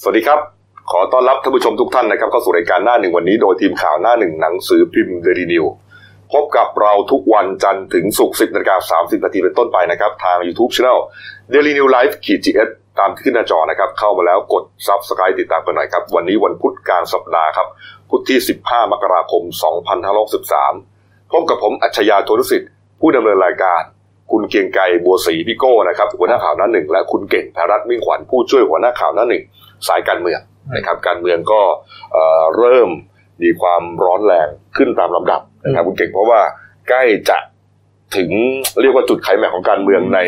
สวัสดีครับ ขอต้อนรับท่านผู้ชมทุกท่านนะครับเข้าสู่รายการหน้าหนึ่งวันนี้โดยทีมข่าวหน้าหนึ่งหนังสือพิมพ์เดลินิวส์พบกับเราทุกวันจันทร์ถึงศุกร์10นาฬิกา30นาทีเป็นต้นไปนะครับ ทาง YouTube Channel Daily News Live ขีดจีเอสตามที่ขึ้นหน้าจอนะครับ เข้ามาแล้วกด Subscribe ติดตามกันหน่อยครับ วันนี้วันพุธกลางสัปดาห์ครับ พุธที่ 15 มกราคม 2563 พบกับผมอัจฉริยะโทนุสิทธิ์ ผู้ดำเนินรายการ คุณเกรียงไกรบัวศรีพี่โก้นะครับหัวหน้าข่าวหน้าหนึ่งและคุณเก่งพรัตน์มิ่งขวัญผู้ช่วยหัวหน้าข่าวหน้าหนึ่ง สายการเมืองนะครับการเมืองก็เอ่อเริ่มมีความร้อนแรงขึ้นตามลำดับนะครับคุณเก่งเพราะว่าใกล้จะถึงเรียกว่าจุดไขแม็กของการเมืองใน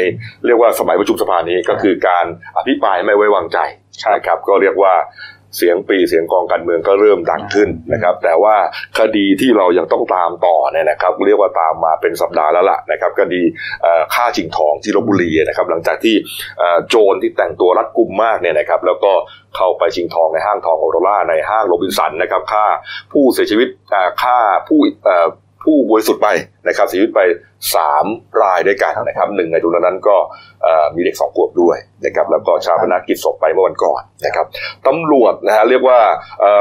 เรียกว่าสมัยประชุมสภานี้ก็คือการอภิปรายไม่ไว้วางใจนะครับก็เรียกว่าเสียงปีเสียงกองการเมืองก็เริ่มดังขึ้นนะครับ แต่ว่าคดีที่เรายังต้องตามต่อเนี่ยนะครับ เรียกว่าตามมาเป็นสัปดาห์แล้วล่ะนะครับคดีเอ่อฆ่าชิงทองที่ลบบุรีนะครับ หลังจากที่เอ่อโจรที่แต่งตัวรัดกุมมากเนี่ยนะครับ แล้วก็ เข้าไปชิงทองในห้างทองโอโรล่าในห้างโรบินสันนะครับฆ่าผู้เสียชีวิตฆ่าผู้ผู้บริสุทธิ์ไปนะครับเสียชีวิตไปสามรายด้วยกันนะครับหนึ่งในจำนวนนั้นก็มีเด็กสองขวบด้วยนะครับแล้วก็ชาปนกิจศพไปเมื่อวันก่อนนะครับตำรวจนะฮะเรียกว่า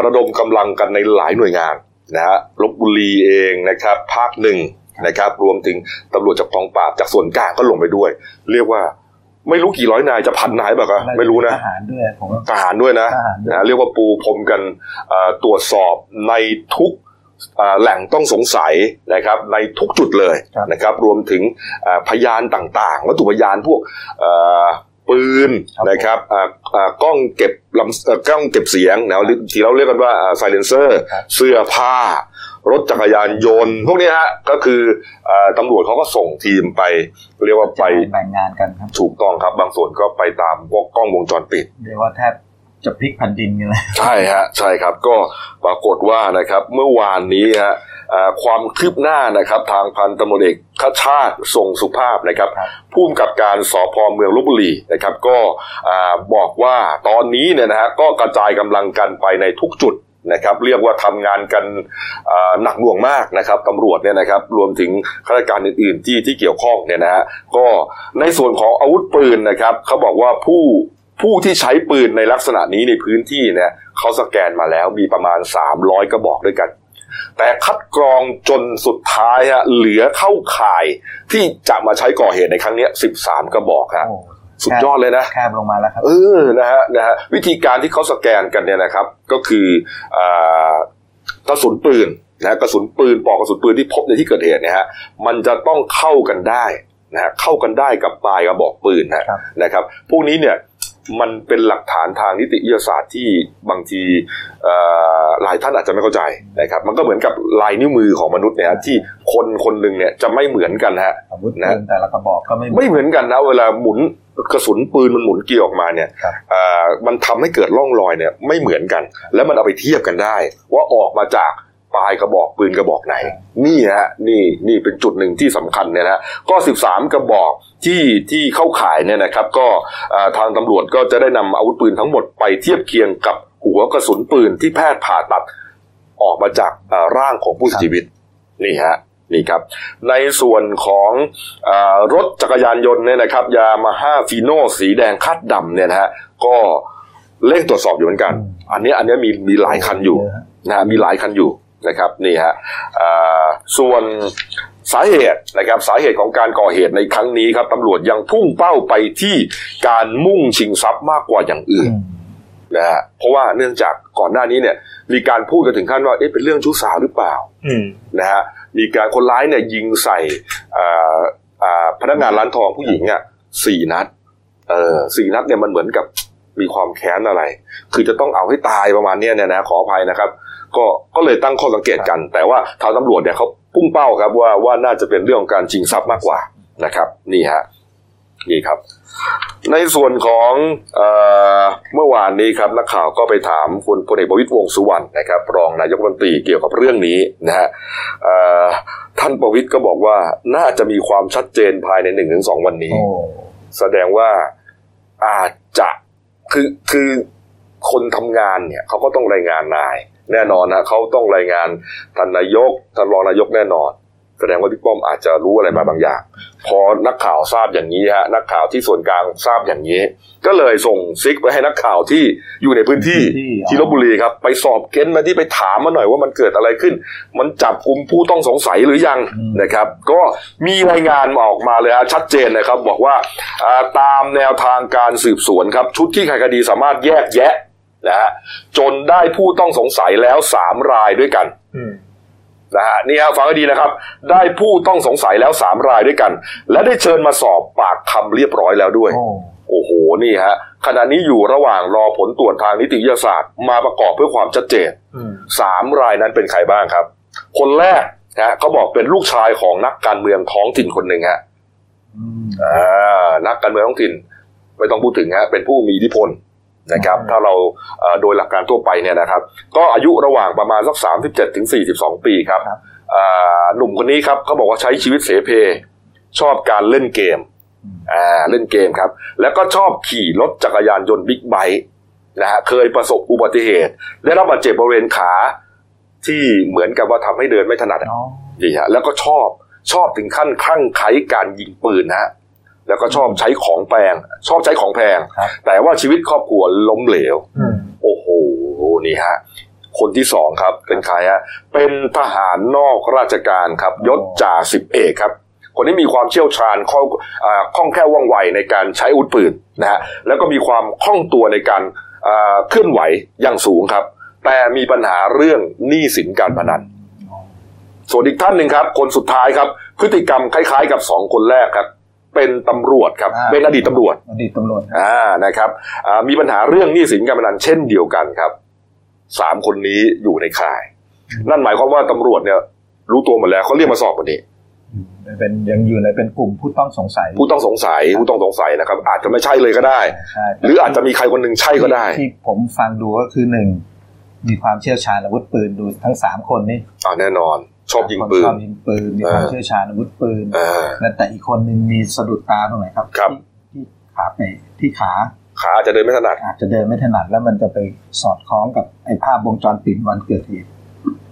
ระดมกำลังกันในหลายหน่วยงานนะฮะลบบุรีเองนะครับภาคหนึ่งนะครับรวมถึงตำรวจจากกองปราบจากส่วนกลางก็ลงไปด้วย เรียกว่า ไม่รู้กี่ร้อยนายจะพันนายแบบไม่รู้นะทหารด้วยผมว่าทหารด้วยนะทหารด้วยนะเรียกว่าปูพรมกันเอ่อตรวจสอบในทุกเอ่อแหล่งต้องสงสัยนะครับในทุกจุดเลยนะครับ รวมถึงเอ่อพยานต่างๆ วัตถุพยานพวกเอ่อปืนนะครับเอ่อเอ่อกล้องเก็บลำเอ่อกล้องเก็บเสียงนะที่เราเรียกกันว่าไซเลนเซอร์ เสื้อผ้า รถจักรยานยนต์ พวกนี้ฮะก็คือเอ่อตำรวจเขาก็ส่งทีมไป เรียกว่าไปแบ่งงานกันครับถูกต้องครับ บางส่วนก็ไปตามพวกกล้องวงจรปิดเรียกว่าแทบจะพลิกแผ่นดินกันเลยใช่ฮะใช่ครับก็ปรากฏว่านะครับเมื่อวานนี้ฮะเอ่อความคืบหน้านะครับทางพันตำรวจเอกขชาติทรงสุภาพนะครับครับผู้กำกับการสพเมืองลบบุรีนะครับก็อ่าบอกว่าตอนนี้เนี่ยนะฮะก็กระจายกำลังกันไปในทุกจุด นะครับเรียกว่าทำงานกันหนักหน่วงมากนะครับตำรวจเนี่ยนะครับรวมถึงข้าราชการอื่นๆที่ที่เกี่ยวข้องเนี่ยนะฮะก็ในส่วนของอาวุธปืนนะครับเขาบอกว่าผู้ผู้ที่ใช้ปืนในลักษณะนี้ในพื้นที่เนี่ยเขาสแกนมาแล้วมีประมาณ 300 กระบอกด้วยกัน แต่คัดกรองจนสุดท้ายฮะเหลือเข้าข่ายที่จะมาใช้ก่อเหตุในครั้งนี้ 13 กระบอกฮะโอ้ สุดยอดเลยนะแคบลงมาแล้วครับเออนะฮะนะฮะวิธีการที่เขาสแกนกันเนี่ยนะครับ ก็คืออ่ากระสุนปืนนะกระสุนปืนปลอกกระสุนปืนที่พบในที่เกิดเหตุเนี่ยฮะมันจะต้องเข้ากันได้นะฮะเข้ากันได้กับปลายกระบอกปืนนะครับนะครับพวกนี้เนี่ย มันเป็นหลักฐานทางนิติวิทยาศาสตร์ที่บางทีเอ่อหลายท่านอาจจะไม่เข้าใจนะครับ มันก็เหมือนกับลายนิ้วมือของมนุษย์เนี่ยฮะที่คนคนหนึ่งเนี่ยจะไม่เหมือนกันฮะอาวุธนะปืนแต่ละกระบอกก็ไม่ไม่เหมือนกันนะเวลาหมุนกระสุนปืนมันหมุนเกี่ยวออกมาเนี่ยครับอ่ามันทำให้เกิดร่องรอยเนี่ยไม่เหมือนกัน แล้วมันเอาไปเทียบกันได้ ว่าออกมาจาก ปลายกระบอกปืนกระบอกไหน นี่ฮะนี่นี่เป็นจุดหนึ่งที่สำคัญเนี่ยนะก็ 13 กระบอกที่ที่เข้าข่ายเนี่ยนะครับ ก็ทางตำรวจก็จะได้นำอาวุธปืนทั้งหมดไปเทียบเคียงกับหัวกระสุนปืนที่แพทย์ผ่าตัดออกมาจากร่างของผู้เสียชีวิตนี่ฮะนี่ครับในส่วนของรถจักรยานยนต์เนี่ยนะครับยามาฮ่าฟีโนสีแดงคาดดำเนี่ยนะฮะก็เร่งตรวจสอบอยู่เหมือนกัน อันนี้อันนี้มีมีหลายคันอยู่นะฮะมีหลายคันอยู่ นะครับนี่ฮะอ่าส่วนสาเหตุนะครับสาเหตุของการก่อเหตุในครั้งนี้ครับตำรวจยังพุ่งเป้าไปที่การมุ่งชิงทรัพย์มากกว่าอย่างอื่นอืมนะฮะเพราะว่าเนื่องจากก่อนหน้านี้เนี่ยมีการพูดกันถึงขั้นว่าเอ๊ะเป็นเรื่องชู้สาวหรือเปล่าอืมนะฮะมีการคนร้ายเนี่ยยิงใส่อ่าอ่าพนักงานร้านทองผู้หญิงอะสี่นัดเออสี่นัดเนี่ยมันเหมือนกับมีความแค้นอะไร คือจะต้องเอาให้ตายประมาณเนี้ยเนี่ยนะขออภัยนะครับ ก็ก็เลยตั้งข้อสังเกตกัน แต่ว่าทางตำรวจเนี่ยเขาพุ่งเป้าครับว่าว่าน่าจะเป็นเรื่องของการชิงทรัพย์มากกว่านะครับนี่ฮะนี่ครับ ในส่วนของเออเมื่อวานนี้ครับนักข่าวก็ไปถามคุณพลเอกประวิตรวงษ์สุวรรณนะครับ รองนายกรัฐมนตรีเกี่ยวกับเรื่องนี้นะฮะเอ่อท่านประวิตรก็บอกว่าน่าจะมีความชัดเจนภายในหนึ่งถึงสองวันนี้โอ้แสดงว่าอาจจะคือคือคนทำงานเนี่ยเขาก็ต้องรายงานนาย แน่นอนนะเขาต้องรายงานท่านนายกท่านรองนายกแน่นอน แสดงว่าบิ๊กป้อมอาจจะรู้อะไรมาบางอย่าง พอนักข่าวทราบอย่างนี้ฮะนักข่าวที่ส่วนกลางทราบอย่างนี้ ก็เลยส่งซิกไปให้นักข่าวที่อยู่ในพื้นที่ที่ที่ลบบุรีครับ ไปสอบเค้นมาที่ไปถามมาหน่อยว่ามันเกิดอะไรขึ้น มันจับกลุ่มผู้ต้องสงสัยหรือยังนะครับ ก็มีรายงานมาออกมาเลยฮะชัดเจนนะครับ บอกว่าอ่าตามแนวทางการสืบสวนครับ ชุดที่ไขคดีสามารถแยกแยะ นะฮะจนได้ผู้ต้องสงสัยแล้วสามรายด้วยกันอืมนะฮะนี่ฮะฟังให้ดีนะครับ ได้ผู้ต้องสงสัยแล้วสามรายด้วยกัน และได้เชิญมาสอบปากคำเรียบร้อยแล้วด้วยโอ้โอ้โหนี่ฮะขณะนี้อยู่ระหว่างรอผลตรวจทางนิติวิทยาศาสตร์ มาประกอบเพื่อความชัดเจนอืมสามรายนั้นเป็นใครบ้างครับ คนแรกนะฮะเขาบอกเป็นลูกชายของนักการเมืองท้องถิ่นคนหนึ่งฮะอืมอ่านักการเมืองท้องถิ่น ไม่ต้องพูดถึงฮะเป็นผู้มีอิทธิพล นะครับอืมถ้าเราเอ่อโดยหลักการทั่วไปเนี่ยนะครับ ก็อายุระหว่างประมาณสัก37ถึง42ปีครับครับอ่าหนุ่มคนนี้ครับเขาบอกว่าใช้ชีวิตเสเพ ชอบการเล่นเกมอืมอ่าเล่นเกมครับ แล้วก็ชอบขี่รถจักรยานยนต์บิ๊กไบค์นะฮะเคยประสบอุบัติเหตุ ได้รับบาดเจ็บบริเวณขาที่เหมือนกับว่าทำให้เดินไม่ถนัดอะอ๋อนี่ฮะแล้วก็ชอบชอบถึงขั้นคลั่งไคล้การยิงปืนนะฮะ แล้วก็ชอบใช้ของแพงชอบใช้ของแพงครับแต่ว่าชีวิตครอบครัวล้มเหลวอืมโอ้โหนี่ฮะคนที่สองครับเป็นใครฮะเป็นทหารนอกราชการครับ ยศจ่าสิบเอกครับ คนนี้มีความเชี่ยวชาญคล่องอ่าคล่องแคล่วว่องไวในการใช้อาวุธปืนนะฮะแล้วก็มีความคล่องตัวในการอ่าเคลื่อนไหวอย่างสูงครับ แต่มีปัญหาเรื่องหนี้สินการพนันส่วนอีกท่านหนึ่งครับ คนสุดท้ายครับ พฤติกรรมคล้ายๆ กับสองคนแรกครับ เป็นตำรวจครับ อ่า เป็นอดีตตำรวจ อดีตตำรวจอ่านะครับอ่ามีปัญหาเรื่องหนี้สินการพนันเช่นเดียวกันครับสามคนนี้อยู่ในข่าย นั่นหมายความว่าตำรวจเนี่ย รู้ตัวหมดแล้วเขาเรียกมาสอบวันนี้อืมเป็นยังอยู่ในเป็นกลุ่มผู้ต้องสงสัยผู้ต้องสงสัยผู้ต้องสงสัยนะครับ อาจจะไม่ใช่เลยก็ได้ ใช่หรืออาจจะมีใครคนหนึ่งใช่ก็ได้ ที่ที่ผมฟังดูก็คือหนึ่งมีความเชี่ยวชาญอาวุธปืนดูทั้งสามคนนี่อ่าแน่นอน ชอบยิงปืนชอบยิงปืนมีความเออเชี่ยวชาญอาวุธปืนอ่าและแต่อีกคนหนึ่งมีสะดุดตาตรงไหนครับครับที่ที่ขาเปที่ขาขาอาจจะเดินไม่ถนัดอาจจะเดินไม่ถนัดแล้วมันจะไปสอดคล้องกับไอ้ภาพวงจรปิดวันเกิดเหตุ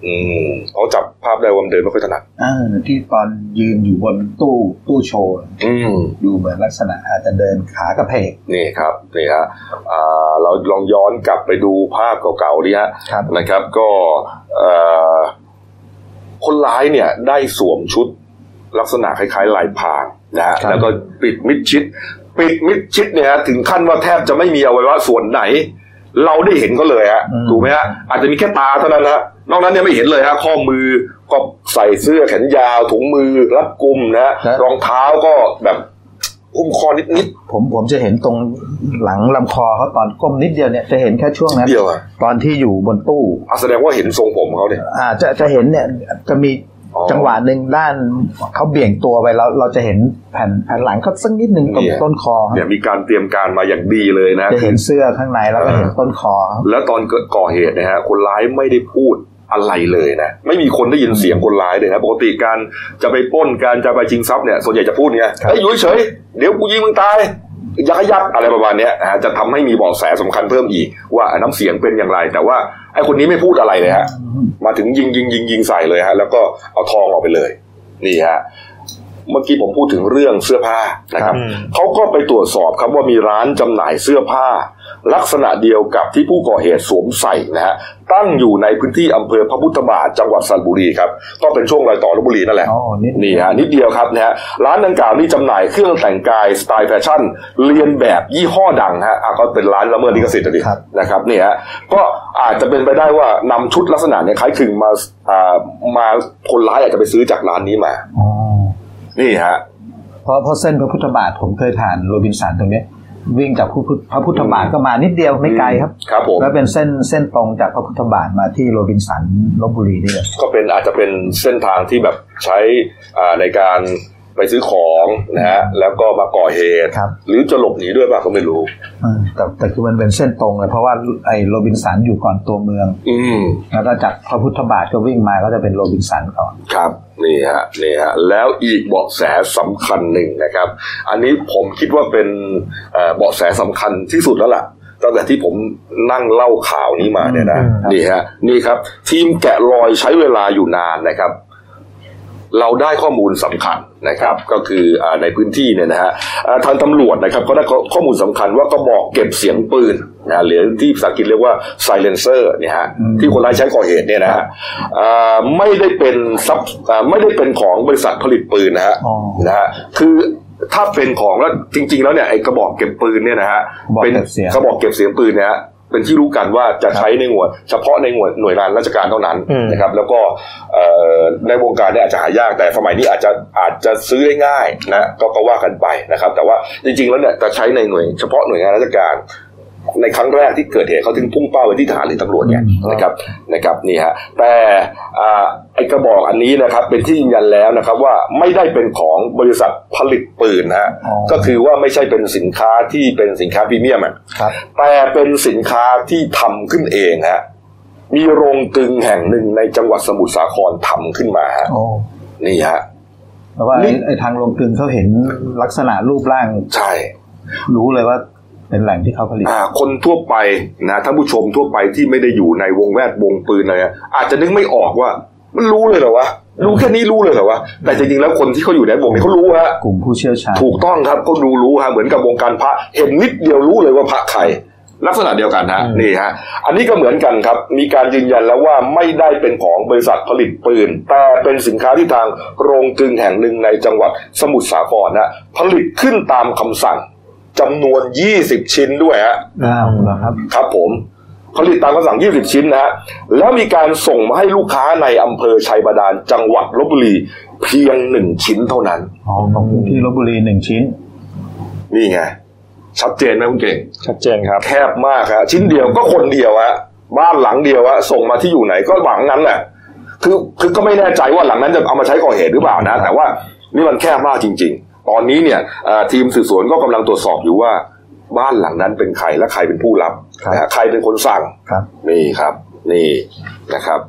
อืมเขาจับภาพได้ว่ามันเดินไม่ค่อยถนัดเออที่ตอนยืนอยู่บนตู้ตู้โชว์อืมดูเหมือนลักษณะอาจจะเดินขากระเพกนี่ครับนี่ฮะอ่าเราลองย้อนกลับไปดูภาพเก่าๆดิฮะครับนะครับ ก็เอ่อ คนร้ายเนี่ยได้สวมชุดลักษณะคล้ายๆลายพรางนะฮะครับแล้วก็ปิดมิดชิด ปิดมิดชิดเนี่ยฮะถึงขั้นว่าแทบจะไม่มีอวัยวะส่วนไหน เราได้เห็นก็เลยฮะถูกไหมฮะอาจจะมีแค่ตาเท่านั้นฮะนอกนั้นเนี่ยไม่เห็นเลยฮะข้อมือก็ใส่เสื้อแขนยาวถุงมือรัดกุมนะฮะรองเท้าก็แบบ หุ้มคอนิดผมผมจะเห็นตรงหลังลำคอเขาตอนก้มนิดเดียวเนี่ยจะเห็นแค่ช่วงๆนั้นเดียวอะตอนที่อยู่บนตู้อะแสดงว่าเห็นทรงผมเขาเนี่ยอ่าจะจะเห็นเนี่ยจะมีอ๋อจังหวะหนึ่งด้านเขาเบี่ยงตัวไปแล้วเราจะเห็นแผ่นแผ่นหลังเขาสักนิดหนึ่งตรงเนี่ยต้นคอเนี่ยมีการเตรียมการมาอย่างดีเลยนะจะเห็นเสื้อข้างในแล้วก็เห็นต้นคอ แล้วตอนเกิดก่อเหตุนะฮะคนร้ายไม่ได้พูด อะไรเลยนะไม่มีคนได้ยินเสียงคนร้ายเลยนะปกติการจะไปปล้นการจะไปชิงทรัพย์เนี่ยส่วนใหญ่จะพูดไงครับเฮ้ยอยู่เฉยๆเดี๋ยวกูยิงมึงตายอยักยักอะไรประมาณเนี้ยนะฮะจะทำให้มีเบาะแสสำคัญเพิ่มอีก ว่าน้ำเสียงเป็นอย่างไร แต่ว่าไอ้คนนี้ไม่พูดอะไรเลยฮะมาถึงยิงยิงยิงยิงใส่เลยฮะแล้วก็เอาทองออกไปเลย นี่ฮะ เมื่อกี้ผมพูดถึงเรื่องเสื้อผ้านะครับครับเขาก็ไปตรวจสอบครับว่ามีร้านจำหน่ายเสื้อผ้า ลักษณะเดียวกับที่ผู้ก่อเหตุสวมใส่นะฮะตั้งอยู่ในพื้นที่อำเภอพระพุทธบาทจังหวัดสระบุรีครับก็เป็นช่วงรอยต่อลบบุรีนั่นแหละอ๋อนิดนี่ฮะนิดเดียวครับนะฮะร้านดังกล่าวนี่จำหน่ายเครื่องแต่งกายสไตล์แฟชั่นเรียนแบบยี่ห้อดังฮะอะก็เป็นร้านละเมิดลิขสิทธิ์อะดิครับนะครับนี่ฮะก็อาจจะเป็นไปได้ว่านำชุดลักษณะเนี่ยคล้ายคลึงมาอ่ามาคนร้ายอาจจะไปซื้อจากร้านนี้มาอ๋อ นี่ฮะเพราะเพราะเส้นพระพุทธบาทผมเคยผ่านโรบินสันตรงเนี้ยวิ่งจากพระพุทธพระพุทธบาทก็มานิดเดียวไม่ไกลครับครับผมแล้วเป็นเส้นเส้นตรงจากพระพุทธบาทมาที่โรบินสันลบบุรีนี่เลยก็เป็นอาจจะเป็นเส้นทางที่แบบใช้อ่าในการ ไปซื้อของนะฮะแล้วก็มาก่อเหตุ ครับ หรือจะหลบหนีด้วยป่ะก็ไม่รู้เออแต่แต่คือมันเป็นเส้นตรงเลยเพราะว่าไอ้โรบินสันอยู่ก่อนตัวเมือง อืมแล้วก็จากพระพุทธบาทก็วิ่งมาก็จะเป็นโรบินสันก่อน ครับนี่ฮะนี่ฮะแล้วอีกเบาะแสสำคัญหนึ่งนะครับ อันนี้ผมคิดว่าเป็นเอ่อเบาะแสสำคัญที่สุดแล้วล่ะตั้งแต่ที่ผมนั่งเล่าข่าวนี้มาเนี่ยนะอืมครับ นี่ฮะนี่ครับ ทีมแกะรอยใช้เวลาอยู่นานนะครับ เราได้ข้อมูลสำคัญนะครับก็คืออาในพื้นที่เนี่ยนะฮะอ่าทางตำรวจนะครับเขาได้ข้อข้อมูลสำคัญว่ากระบอกเก็บเสียงปืนนะหรือที่ภาษาอังกฤษเรียกว่า silencer เนี่ยฮะที่คนร้ายใช้ก่อเหตุเนี่ยนะฮะอ่าไม่ได้เป็นซับอ่าไม่ได้เป็นของบริษัทผลิตปืนนะฮะอ๋อนะฮะคือถ้าเป็นของแล้วจริง ๆ แล้วเนี่ยไอ้กระบอกเก็บปืนเนี่ยนะฮะกระบอกเป็นเก็บเสียงกระบอกเก็บเสียงปืนเนี่ยฮะ เป็นที่รู้กันว่าจะใช้ในหน่วยเฉพาะในหน่วยหน่วยงานราชการเท่านั้นอืมนะครับ แล้วก็เอ่อในวงการเนี่ยอาจจะหายากแต่สมัยนี้อาจจะอาจจะซื้อได้ง่ายนะก็ก็ว่ากันไปนะครับ แต่ว่าจริงๆแล้วเนี่ยจะใช้ในหน่วยเฉพาะหน่วยงานราชการ ในครั้งแรกที่เกิดเหตุเขาถึงพุ่งเป้าไปที่ทหารหรือตำรวจเนี่ยอืมนะครับนะครับนี่ฮะแต่อ่าไอ้กระบอกอันนี้นะครับเป็นที่ยืนยันแล้วนะครับว่าไม่ได้เป็นของบริษัทผลิตปืนนะฮะอ๋อก็คือว่าไม่ใช่เป็นสินค้าที่เป็นสินค้าพรีเมียมอะครับแต่เป็นสินค้าที่ทำขึ้นเองฮะมีโรงกลึงแห่งหนึ่งในจังหวัดสมุทรสาครทำขึ้นมาฮะโอ้นี่ฮะแต่ว่านี่ไอ้ไอ้ทางโรงกลึงเขาเห็นลักษณะรูปร่างใช่ รู้เลยว่า เป็นแหล่งที่เขาผลิตอ่าคนทั่วไปนะท่านผู้ชมทั่วไปที่ไม่ได้อยู่ในวงแวดวงปืนเลยอะอาจจะนึกไม่ออกว่า มันรู้เลยเหรอวะรู้แค่นี้รู้เลยเหรอวะแต่จริงๆแล้วคนที่เขาอยู่ในวงนี้เขารู้ฮะกลุ่มผู้เชี่ยวชาญถูกต้องครับก็ดูรู้ฮะเหมือนกับวงการพระเห็นนิดเดียวรู้เลยว่าพระใครลักษณะเดียวกันฮะนี่ฮะอันนี้ก็เหมือนกันครับ มีการยืนยันแล้วว่าไม่ได้เป็นของบริษัทผลิตปืน แต่เป็นสินค้าที่ทางโรงกลึงแห่งหนึ่งในจังหวัดสมุทรสาครนะผลิตขึ้นตามคำสั่ง จำนวน 20 ชิ้นด้วยฮะอ้าวเหรอครับ ครับผมผลิตตามคำสั่ง 20 ชิ้นนะฮะ แล้วมีการส่งมาให้ลูกค้าในอำเภอชัยบาดาล จังหวัดลบบุรี เพียงหนึ่งชิ้นเท่านั้น อ๋อของที่ลบบุรีหนึ่งชิ้น นี่ไง ชัดเจนไหมคุณเก่ง ชัดเจนครับ แคบมากฮะชิ้นเดียวก็คนเดียวฮะ บ้านหลังเดียวฮะ ส่งมาที่อยู่ไหนก็หลังนั้นแหละ คือ คือก็ไม่แน่ใจว่าหลังนั้นจะเอามาใช้ก่อเหตุหรือเปล่านะ แต่ว่านี่มันแคบมากจริง ๆ ตอนนี้เนี่ยอ่าทีมสืบสวนก็กำลังตรวจสอบอยู่ว่าบ้านหลังนั้นเป็นใครและใครเป็นผู้รับครับนะฮะใครเป็นคนสั่งครับนี่ครับ นี่นะครับ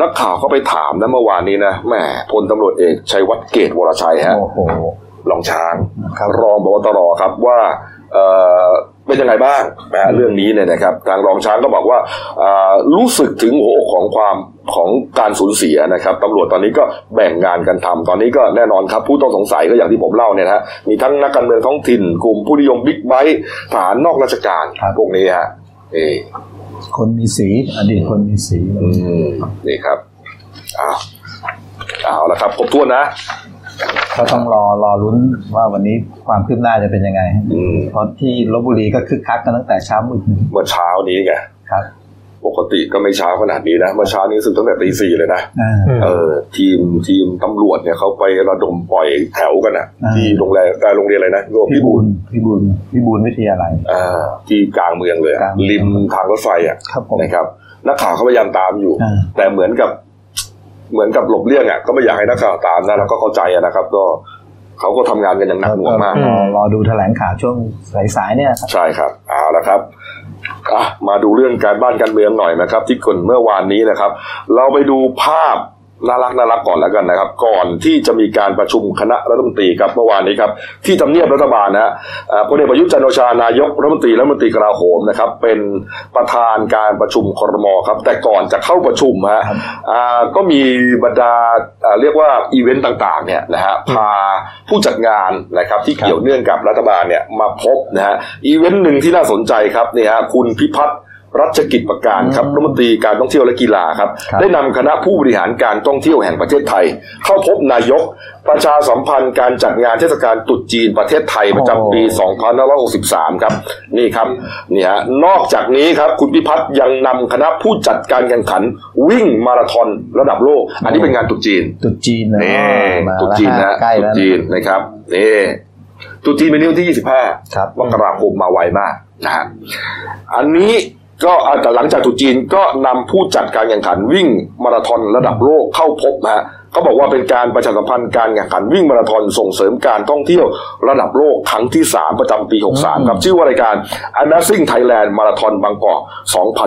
นักข่าวเขาไปถามนะเมื่อวานนี้นะแหมพลตำรวจเอกชัยวัฒน์เกตวรชัยฮะโอ้โหรองช้างครับรองบวตรครับว่า เอ่อเป็นยังไงบ้างนะฮะเรื่องนี้เนี่ยนะครับ ทางรองช้างก็บอกว่าอ่ารู้สึกถึงหัวอกของความของการสูญเสียนะครับตำรวจตอนนี้ก็แบ่งงานกันทำตอนนี้ก็แน่นอนครับผู้ต้องสงสัยก็อย่างที่ผมเล่าเนี่ยนะฮะมีทั้งนักการเมืองท้องถิ่นกลุ่มผู้นิยมบิ๊กไบค์ทหารนอกราชการครับ พวกนี้ฮะเออคนมีสี อดีตคนมีสี อืมนี่ครับเอาเอาละครับครบถ้วนนะ ก็ต้องรอรอลุ้นว่าวันนี้ความคืบหน้าจะเป็นยังไงอืมเพราะที่ลบบุรีก็คึกคักกันตั้งแต่เช้ามืดเมื่อเช้านี้ไงครับปกติก็ไม่เช้าขนาดนี้นะเมื่อเช้านี้รู้สึกตั้งแต่ตีสี่เลยนะอ่าอืมเออทีมทีมตำรวจเนี่ยเขาไประดมปล่อยแถวกันอะอ่าที่โรงแรมเอ่อโรงเรียนอะไรนะโรงพี่พี่บูบุลญพี่บูลพี่บูลวิทยาลัยอ่าที่กลางเมืองเลยอะกลางเมืองริมทางรถไฟอะครับผมนะครับนักข่าวเขาพยายามตามอยู่อ่าแต่เหมือนกับ เหมือนกับหลบเลี่ยงอะก็ไม่อยากให้นักข่าวตามนะเราก็เข้าใจอะนะครับ ก็เขาก็ทำงานกันอย่างหนักหน่วงมากรอรอดูแถลงข่าวช่วงสายๆเนี่ยนะครับใช่ครับเอาละครับอะมาดูเรื่องการบ้านการเมืองหน่อยนะครับ ที่คนเมื่อวานนี้นะครับ เราไปดูภาพ น่ารักน่ารักก่อนแล้วกันนะครับ ก่อนที่จะมีการประชุมคณะรัฐมนตรีครับเมื่อวานนี้ครับที่ทำเนียบรัฐบาลนะฮะพลเอกประยุทธ์จันโอชานายกรัฐมนตรีและรัฐมนตรีกลาโหมนะครับ เป็นประธานการประชุมครมครับ แต่ก่อนจะเข้าประชุมฮะก็มีบรรดาเรียกว่าอีเวนต์ต่างๆเนี่ยนะฮะพาผู้จัดงานนะครับที่เกี่ยวเนื่องกับรัฐบาลเนี่ยมาพบนะฮะอีเวนต์หนึ่งที่น่าสนใจครับเนี่ยฮะคุณพิพัฒน์ รัชกิจประการครับอืมรัฐมนตรีการท่องเที่ยวและกีฬาครับครับได้นำคณะผู้บริหารการท่องเที่ยวแห่งประเทศไทย เข้าพบนายก ประชาสัมพันธ์การจัดงานเทศกาลตรุษจีนประเทศไทยประจำปี 2563 ครับ นี่ครับนี่ฮะนอกจากนี้ครับ คุณพิพัฒน์ยังนำคณะผู้จัดการแข่งขัน วิ่งมาราธอนระดับโลก อันนี้เป็นงานตรุษจีนตรุษจีนนะนี่มาตุ๊แล้วจีนนะฮะใกล้ตุ๊แล้วนะจีนนะครับนี่ตุ๊จีนเป็นนิ้วที่ 25ครับมกราคมมาไวมากนะฮะ อันนี้ ก็อ่าแต่หลังจากตุ๊จีนก็นำผู้จัดการแข่งขันวิ่งมาราธอนระดับโลกเข้าพบนะฮะเขาบอกว่าเป็นการประชาสัมพันธ์การแข่งขันวิ่งมาราธอนส่งเสริมการท่องเที่ยวระดับโลกครั้งที่ 3 ประจำปี 63ครับชื่อว่ารายการ Amazing Thailand Marathon บางกอก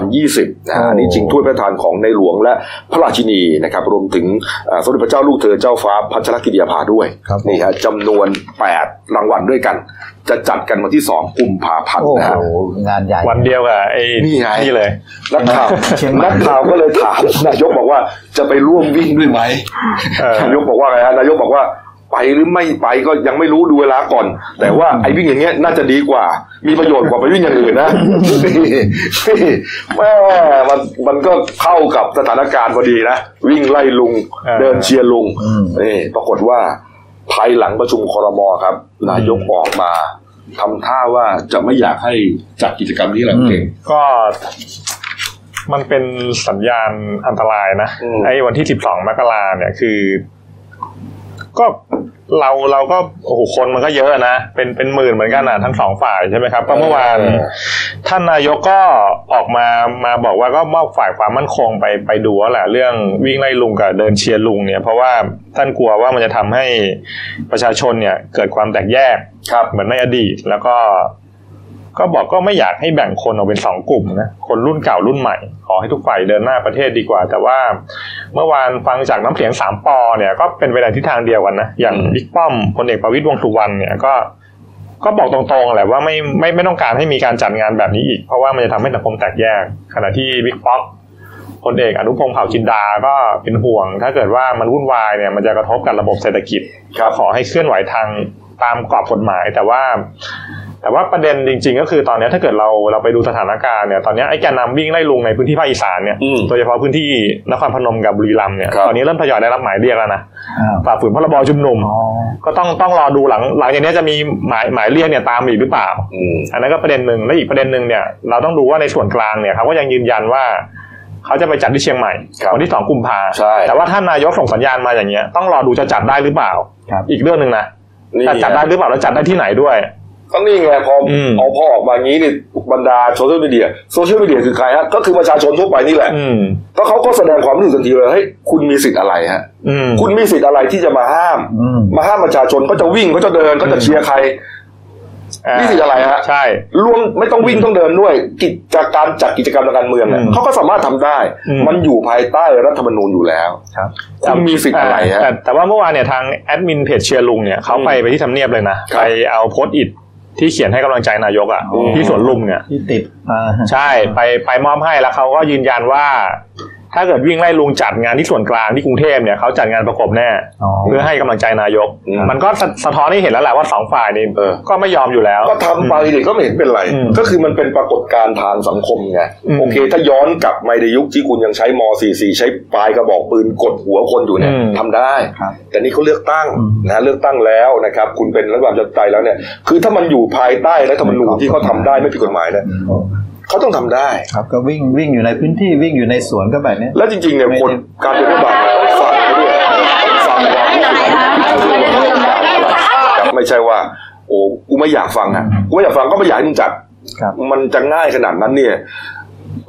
2020นะฮะอันนี้จริงถ้วยพระราชทานของในหลวงและพระราชินีนะครับรวมถึงอ่าสมเด็จพระเจ้าลูกเธอเจ้าฟ้าพัชรกิติยาภาด้วยครับผมนี่ฮะจำนวน 8 รางวัลด้วยกัน จะจัดกันวันที่สองกุมภาพันธ์โอ้นะโหฮะงานใหญ่วันเดียวกับไอ้นี่ไงนี่เลยนักข่าวเชียงใหม่นักข่าวก็เลยถามนายกบอกว่าจะไปร่วมวิ่งด้วยไหมเออนายกบอกว่าไงฮะนายกบอกว่าไปหรือไม่ไปก็ยังไม่รู้ดูเวลาก่อน แต่ว่าไอ้วิ่งอย่างเงี้ยน่าจะดีกว่า มีประโยชน์กว่าไปวิ่งอย่างอื่นนะแม่มันมันก็เข้ากับสถานการณ์พอดีนะ วิ่งไล่ลุงเออเดินเชียร์ลุงอืมนี่ปรากฏว่า ภายหลังประชุมครมครับ นายกออกมาทำท่าว่าจะไม่อยากให้จัดกิจกรรมนี้แหละเก่งก็มันเป็นสัญญาณอันตรายนะอืมไอ้วันที่สิบสองมกราเนี่ยคือ ก็ เราเราก็โอ้โหคนมันก็เยอะนะเป็นเป็นหมื่นเหมือนกันนะทั้งสองฝ่ายใช่ไหมครับก็เมื่อวานท่านนายกก็ออกมามาบอกว่าก็มอบฝ่ายความมั่นคงไปไปดูแล้วแหละเรื่องวิ่งไล่ลุงกับเดินเชียร์ลุงเนี่ยเพราะว่าท่านกลัวว่ามันจะทำให้ประชาชนเนี่ยเกิดความแตกแยกครับเหมือนในอดีตแล้วก็ก็บอกก็ไม่อยากให้แบ่งคนออกเป็นสองกลุ่มนะคนรุ่นเก่ารุ่นใหม่ ขอให้ทุกฝ่ายเดินหน้าประเทศดีกว่า แต่ว่า เมื่อวานฟังจากน้ำเสียงสามปอเนี่ยก็เป็นไปในทิศทางเดียวกันนะ อย่างอืมบิ๊กป้อมพลเอกประวิตยวงษ์สุวรรณเนี่ยก็ก็บอกตรงๆแหละว่าไม่ไม่ไม่ต้องการให้มีการจัดงานแบบนี้อีก เพราะว่ามันจะทำให้สังคมแตกแยก ขณะที่บิ๊กป๊อกพลเอกอนุพงษ์เผ่าจินดาก็เป็นห่วง ถ้าเกิดว่ามันวุ่นวายเนี่ยมันจะกระทบกับระบบเศรษฐกิจครับขอให้เคลื่อนไหวทางตามกรอบกฎหมาย แต่ว่า แต่ว่าประเด็นจริง ๆ ก็คือตอนนี้ถ้าเกิดเราเราไปดูสถานการณ์เนี่ยตอนนี้ไอ้แกนนำวิ่งไล่ลุงในพื้นที่ภาคอีสานเนี่ยอืมโดยเฉพาะพื้นที่นครพนมกับบุรีรัมย์เนี่ยครับตอนนี้เริ่มทยอยได้รับหมายเรียกแล้วนะอ้าวฝ่าฝืนพรบชุมนุมอ๋อก็ต้องต้องรอดูหลังหลังจากนี้จะมีหมายหมายเรียกเนี่ยตามมาอีกหรือเปล่าอืมอันนั้นก็ประเด็นหนึ่งและอีกประเด็นหนึ่งเนี่ยเราต้องดูว่าในส่วนกลางเนี่ยเขาก็ยังยืนยันว่าเขาจะไปจัดที่เชียงใหม่ครับวันที่สองกุมภาใช่แต่ว่าท่านนายกส่งสัญญาณมาอย่างเงี้ยต้องรอดูจะจัดได้หรือเปล่าครับอีกเรื่องหนึ่งนะนี่แต่จัดได้หรือเปล่าแล้วจัดได้ที่ไหนด้วย ก็นี่ไงพออมเอาพอออกมางี้นี่บรรดาโซเชียลมีเดียโซเชียลมีเดียคือใครฮะก็คือประชาชนทั่วไปนี่แหละอืมก็เขาก็แสดงความรู้สึกทันทีเลยเฮ้ยคุณมีสิทธิ์อะไรฮะอืมคุณมีสิทธิ์อะไรที่จะมาห้ามอืมมาห้ามประชาชนก็จะวิ่งก็จะเดินก็จะเชียร์ใครนี่สิอะไรฮะใช่รวมไม่ต้องวิ่งต้องเดินด้วย กิจการจัดกิจกรรมทางการเมืองเนี่ยอืมเขาก็สามารถทำได้อืมมันอยู่ภายใต้รัฐธรรมนูญอยู่แล้วครับคุณมีสิทธิ์อะไรฮะแต่แต่ว่าเมื่อวานเนี่ยทางแอดมินเพจเชียร์ลุงเนี่ยเขาไปอืมไปที่ทำเนียบเลยนะครับไปเอาโพสต์อิท ที่เขียนให้กำลังใจนายกอะอืมที่สวนลุมเนี่ยที่ติดมาใช่ไปไปมอบให้แล้วเขาก็ยืนยันว่า ถ้าเกิดวิ่งไล่ลุงจัดงานที่ส่วนกลางที่กรุงเทพเนี่ยเขาจัดงานประกบแน่อ๋อเพื่อให้กำลังใจนายกอืมมันก็สะสะท้อนให้เห็นแล้วแหละว่าสองฝ่ายนี่เออก็ไม่ยอมอยู่แล้ว ก็ทำไปดิก็ไม่เห็นเป็นไรอืมก็คือมันเป็นปรากฏการณ์ทางสังคมไงอืมโอเค ถ้าย้อนกลับมาในยุคที่คุณยังใช้ม .44 ใช้ปลายกระบอกปืนกดหัวคนอยู่เนี่ยอืมทำได้ครับแต่นี่เขาเลือกตั้งอืมนะเลือกตั้งแล้วนะครับ คุณเป็นรัฐบาลประชาธิปไตยแล้วเนี่ยคือถ้ามันอยู่ภายใต้รัฐธรรมนูญที่เขาทำได้ไม่ผิดกฎหมายเนี่ย เขาต้องทำได้ครับก็วิ่งวิ่งอยู่ในพื้นที่วิ่งอยู่ในสวนก็แบบเนี้ยแล้วจริงๆเนี่ยคนการเป็นรัฐบาลเนี่ยต้องฟังเขาด้วยต้องฟังความรู้สึกครับไม่ใช่ว่า โอ้กูไม่อยากฟังอะกูไม่อยากฟังก็ไม่อยากให้มึงจัดครับมันจะง่ายขนาดนั้นเนี่ย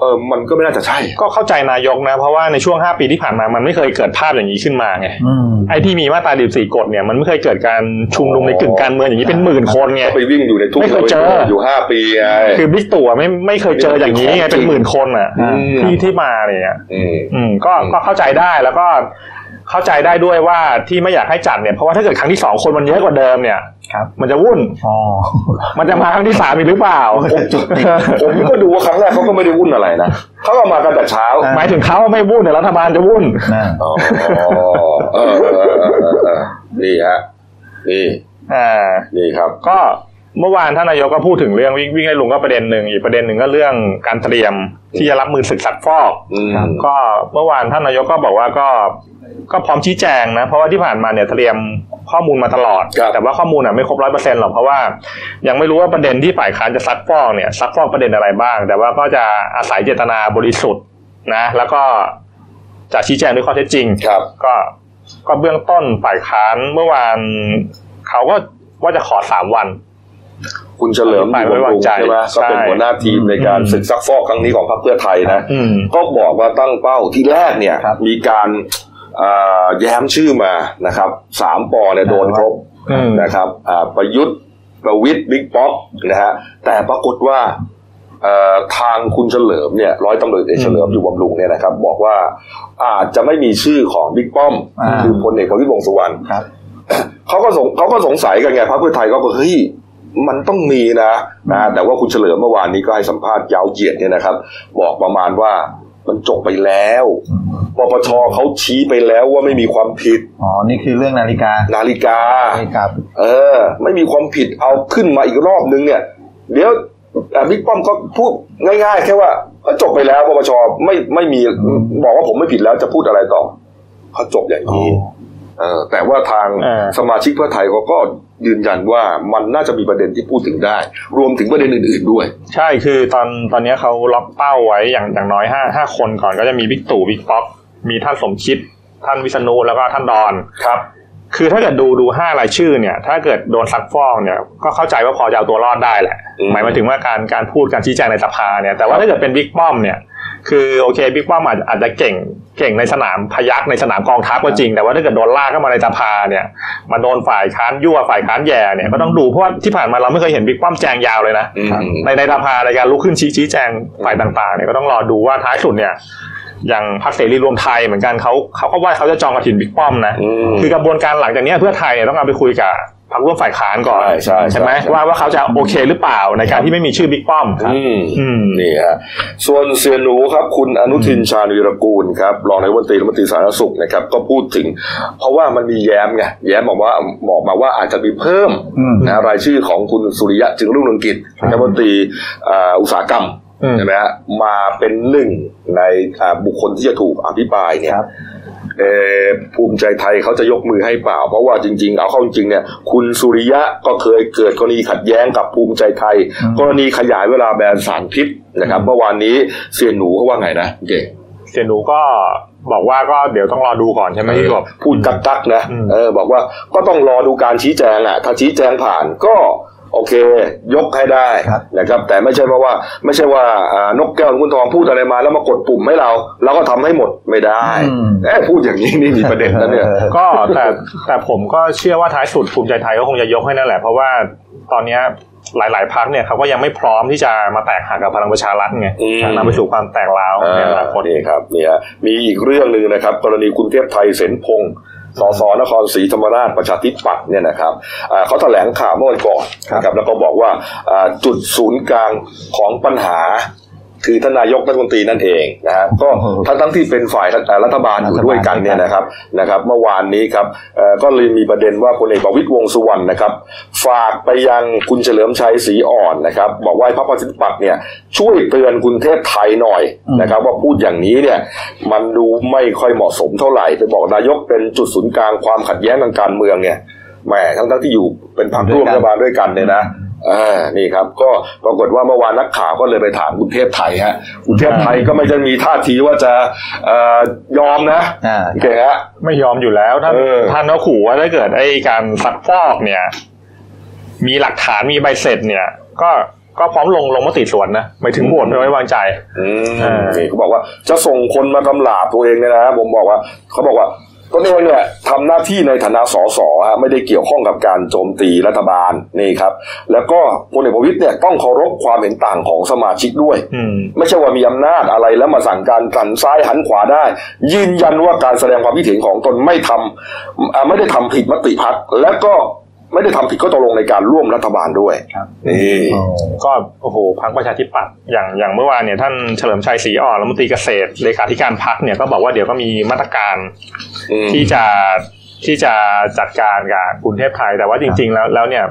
เออมันก็ไม่น่าจะใช่ ก็เข้าใจนายกนะ เพราะว่าในช่วง 5 ปีที่ผ่านมามันไม่เคยเกิดภาพอย่างนี้ขึ้นมาไงอืมไอ้ที่มีมาตรา14กฎเนี่ยมันไม่เคยเกิดการชุมนุมในกึ่งการเมืองอย่างนี้เป็นหมื่นคนไงก็ไปวิ่งอยู่ในทุ่งไม่เคยเจออยู่ห้าปีไงคือบิ๊กตู่อะไม่ไม่เคยเจออย่างนี้ไงเป็นหมื่นคนอะอืมที่ที่มาเนี่ยอืมอืมก็อืมก็เข้าใจได้แล้วก็เข้าใจได้ด้วยว่าที่ไม่อยากให้จัดเนี่ยเพราะว่าถ้าเกิดครั้งที่สองคนมันเยอะกว่าเดิมเนี่ย ครับมันจะวุ่นอ๋อมันจะมาครั้งที่สามอีกหรือเปล่าจุดติดผมก็ดูว่าครั้งแรกเขาก็ไม่ได้วุ่นอะไรนะเขาก็มากันแต่เช้าอ่าหมายถึงเขาไม่วุ่นแต่รัฐบาลจะวุ่นนะอ๋อเออเออเออเออเออนี่ฮะนี่อ่านี่ครับ ก็เมื่อวานท่านนายกก็พูดถึงเรื่องวิ่งวิ่งให้ลุงก็ประเด็นหนึ่งอีกประเด็นหนึ่งก็เรื่องการเตรียมที่จะรับมือศึกซักฟอกอืมก็เมื่อวานท่านนายกก็บอกว่าก็ ก็พร้อมชี้แจงนะ เพราะว่าที่ผ่านมาเนี่ยเตรียมข้อมูลมาตลอดครับแต่ว่าข้อมูลอะไม่ครบร้อยเปอร์เซ็นต์หรอกเพราะว่า ยังไม่รู้ว่าประเด็นที่ฝ่ายค้านจะซักฟอกเนี่ยซักฟอกประเด็นอะไรบ้าง แต่ว่าก็จะอาศัยเจตนาบริสุทธิ์นะ แล้วก็จะชี้แจงด้วยข้อเท็จจริงครับ ก็ก็เบื้องต้นฝ่ายค้านเมื่อวานเขาก็ว่าจะขอสามวัน คุณเฉลิมฝ่ายไว้วางใจใช่ไหมก็เป็นใช่หัวหน้าทีมในการอืมศึกซักฟอกครั้งนี้ของพรรคเพื่อไทยนะอืมก็บอกว่าตั้งเป้าที่แรกเนี่ยครับมีการเอ่อ แย้มชื่อมานะครับสามปอเนี่ยโดนครบอืมนะครับอ่าประยุทธ์ประวิทย์บิ๊กป๊อกนะฮะแต่ปรากฏว่าเอ่อทางคุณเฉลิมเนี่ยร้อยตำรวจเอกเฉลิมอยู่บำรุงเนี่ยนะครับ บอกว่าอาจจะไม่มีชื่อของบิ๊กป้อมอ่าคือพลเอกประวิตรวงษ์สุวรรณครับเขาก็สงเขาก็สงสัยกันไงพรรคเพื่อไทยก็บอกเฮ้ยมันต้องมีนะนะแต่ว่าคุณเฉลิมเมื่อวานนี้ก็ให้สัมภาษณ์ยาวเหยียดเนี่ยนะครับ บอกประมาณว่ามันจบไปแล้ว ปปชเขาชี้ไปแล้วว่าไม่มีความผิด อ๋อ นี่คือเรื่องนาฬิกา นาฬิกานาฬิกาเออ ไม่มีความผิดเอาขึ้นมาอีกรอบนึงเนี่ย เดี๋ยวอะบิ๊กป้อมก็พูดง่ายๆ แค่ว่าก็จบไปแล้วปปชไม่ไม่มีบอกว่าผมไม่ผิดแล้วจะพูดอะไรต่อเขาจบอย่างนี้เออแต่ว่าทางเออสมาชิกเพื่อไทยเขาก็ยืนยันว่ามันน่าจะมีประเด็นที่พูดถึงได้ รวมถึงประเด็นอื่น ๆด้วย ใช่คือตอนตอนนี้เขาล็อกเป้าไว้อย่างอย่างน้อยห้าห้าคนก่อนก็จะมีบิ๊กตู่บิ๊กป๊อก มีท่านสมคิด ท่านวิษณุแล้วก็ท่านดอนครับ คือถ้าเกิดดูดูห้ารายชื่อเนี่ย ถ้าเกิดโดนซักฟอกเนี่ยก็เข้าใจว่าพอจะเอาตัวรอดได้แหละอืมหมายมาถึงว่าการการพูดการชี้แจงในสภาเนี่ยแต่ว่าถ้าเกิดเป็นบิ๊กป้อมเนี่ยคือโอเคบิ๊กป้อมอาจอาจจะเก่งเก่งในสนามพยัคฆ์ในสนามกองทัพก็จริง แต่ว่าถ้าเกิดโดนลากเข้ามาในสภาเนี่ยมาโดนฝ่ายค้านยั่วฝ่ายค้านแหย่เนี่ยก็ต้องดูเพราะว่าที่ผ่านมาเราไม่เคยเห็นบิ๊กป้อมแจงยาวเลยนะอืมในในสภาในการลุกขึ้นชี้ชี้แจงฝ่ายต่างๆเนี่ยก็ต้องรอดูว่าท้ายสุดเนี่ย อย่างพรรคเสรีรวมไทยเหมือนกันเขาเขาก็ว่าเขาจะจองกระถินบิ๊กป้อมนะอืมคือกระบวนการหลังจากเนี้ยเพื่อไทยเนี่ยต้องเอาไปคุยกับพรรคร่วมฝ่ายค้านก่อนใช่ใช่ใช่ไหมใช่ว่าว่าเขาจะโอเคหรือเปล่าในการที่ไม่มีชื่อบิ๊กป้อมอืมอืมนี่ฮะส่วนเสียหนูครับ คุณอนุทินชาญวีรกูลครับรองนายกรัฐมนตรีรัฐมนตรีสาธารณสุขนะครับก็พูดถึง เพราะว่ามันมีแย้มไงแย้มบอกว่าบอกมาว่าอาจจะมีเพิ่มอืมนะรายชื่อของคุณสุริยะจึงรุ่งเรืองกิจรัฐมนตรีอ่าอุตสาหกรรมอืม ใช่ไหมฮะมาเป็นหนึ่งในอ่าบุคคลที่จะถูกอภิปรายเนี่ยครับเอ่อภูมิใจไทยเขาจะยกมือให้เปล่า เพราะว่าจริง ๆ เอาเข้าจริงๆเนี่ย คุณสุริยะก็เคยเกิดกรณีขัดแย้งกับภูมิใจไทยอืมกรณีขยายเวลาแบนสารพิษนะครับ เมื่อวานนี้เสียหนูเขาว่าไงนะเก่งเสียหนูก็บอกว่าก็เดี๋ยวต้องรอดูก่อนใช่ไหมที่บอกพูดกักกักๆนะอืมเออบอกว่าก็ต้องรอดูการชี้แจงอะ ถ้าชี้แจงผ่านก็ โอเค ยกให้ได้ครับนะครับ แต่ไม่ใช่เพราะว่า ไม่ใช่ว่าอ่านกแก้วคุณทองพูดอะไรมาแล้วมากดปุ่มให้เราเราก็ทำให้หมดไม่ได้อืมเอ้พูดอย่างนี้นี่มีประเด็นนะเนี่ยก็แต่แต่ผมก็เชื่อว่าท้ายสุดภูมิใจไทยก็คงจะยกให้นั่นแหละ เพราะว่าตอนเนี้ยหลาย ๆพักเนี่ยเขาก็ยังไม่พร้อมที่จะมาแตกหักกับพลังประชารัฐไงอืมนำไปสู่ความแตกร้าวในอนาคตนี่ครับนี่ฮะมีอีกเรื่องหนึ่งนะครับ กรณีคุณเทพไทยเสนพงศ์ สสนครศรีธรรมราชประชาธิปัตย์เนี่ยนะครับอ่าเขาแถลงข่าวเมื่อวันก่อนนะครับแล้วก็บอกว่าอ่าจุดศูนย์กลางของปัญหา คือท่านนายกรัฐมนตรีนั่นเองนะฮะก็ทั้งทั้งที่เป็นฝ่ายรัฐบาลอยู่ด้วยกันเนี่ยนะครับนะครับเมื่อวานนี้ครับเอ่อก็เลยมีประเด็นว่าพลเอกประวิตยวงษ์สุวรรณนะครับ ฝากไปยังคุณเฉลิมชัยศรีอ่อนนะครับ บอกว่าให้พรรคประชาธิปัตย์เนี่ยช่วยเตือนคุณเทพไทยหน่อยนะครับ ว่าพูดอย่างนี้เนี่ยมันดูไม่ค่อยเหมาะสมเท่าไหร่ไปบอกนายกเป็นจุดศูนย์กลางความขัดแย้งทางการเมืองเนี่ยแหมทั้งทั้งๆที่อยู่เป็นพรรคร่วมรัฐบาลด้วยกันเนี่ยนะ อ่านี่ครับ ก็ปรากฏว่าเมื่อวานนักข่าวก็เลยไปถามคุณเทพไทยฮะคุณเทพไทยก็ไม่ได้มีท่าทีว่าจะเอ่อยอมนะอ่า เก่งฮะ ไม่ยอมอยู่แล้วท่านเออ ท่านก็ขู่ว่าถ้าเกิดไอ้การซักฟอกเนี่ย มีหลักฐานมีใบเสร็จเนี่ย ก็ก็พร้อมลงลงมติสวนนะไม่ถึงโหวตไม่ไว้วางใจ อืมอ่านี่นี่เขาบอกว่าจะส่งคนมากำลาบตัวเองเนี่ยนะผมบอกว่าเขาบอกว่า ตนเองเนี่ยทำหน้าที่ในฐานะสสฮะไม่ได้เกี่ยวข้องกับการโจมตีรัฐบาลนี่ครับ แล้วก็พลเอกประวิตยเนี่ยต้องเคารพความเห็นต่างของสมาชิกด้วยอืมไม่ใช่ว่ามีอำนาจอะไรแล้วมาสั่งการหันซ้ายหันขวาได้ ยืนยันว่าการแสดงความคิดเห็นของตนไม่ทำอ่าไม่ได้ทำผิดมติพักและก็ ไม่ได้ทำผิดข้อตกลงในการร่วมรัฐบาลด้วยครับนี่โอ้ก็โอ้โหพักประชาธิปัตย์อย่างอย่างเมื่อวานเนี่ยท่านเฉลิมชัยศรีอ่อนรัฐมนตรีเกษตรเลขาธิการพักเนี่ยก็บอกว่าเดี๋ยวก็มีมาตรการอืมที่จะที่จะจัดการกับกรุงเทพไทยแต่ว่าจริง ๆ แล้วแล้วเนี่ย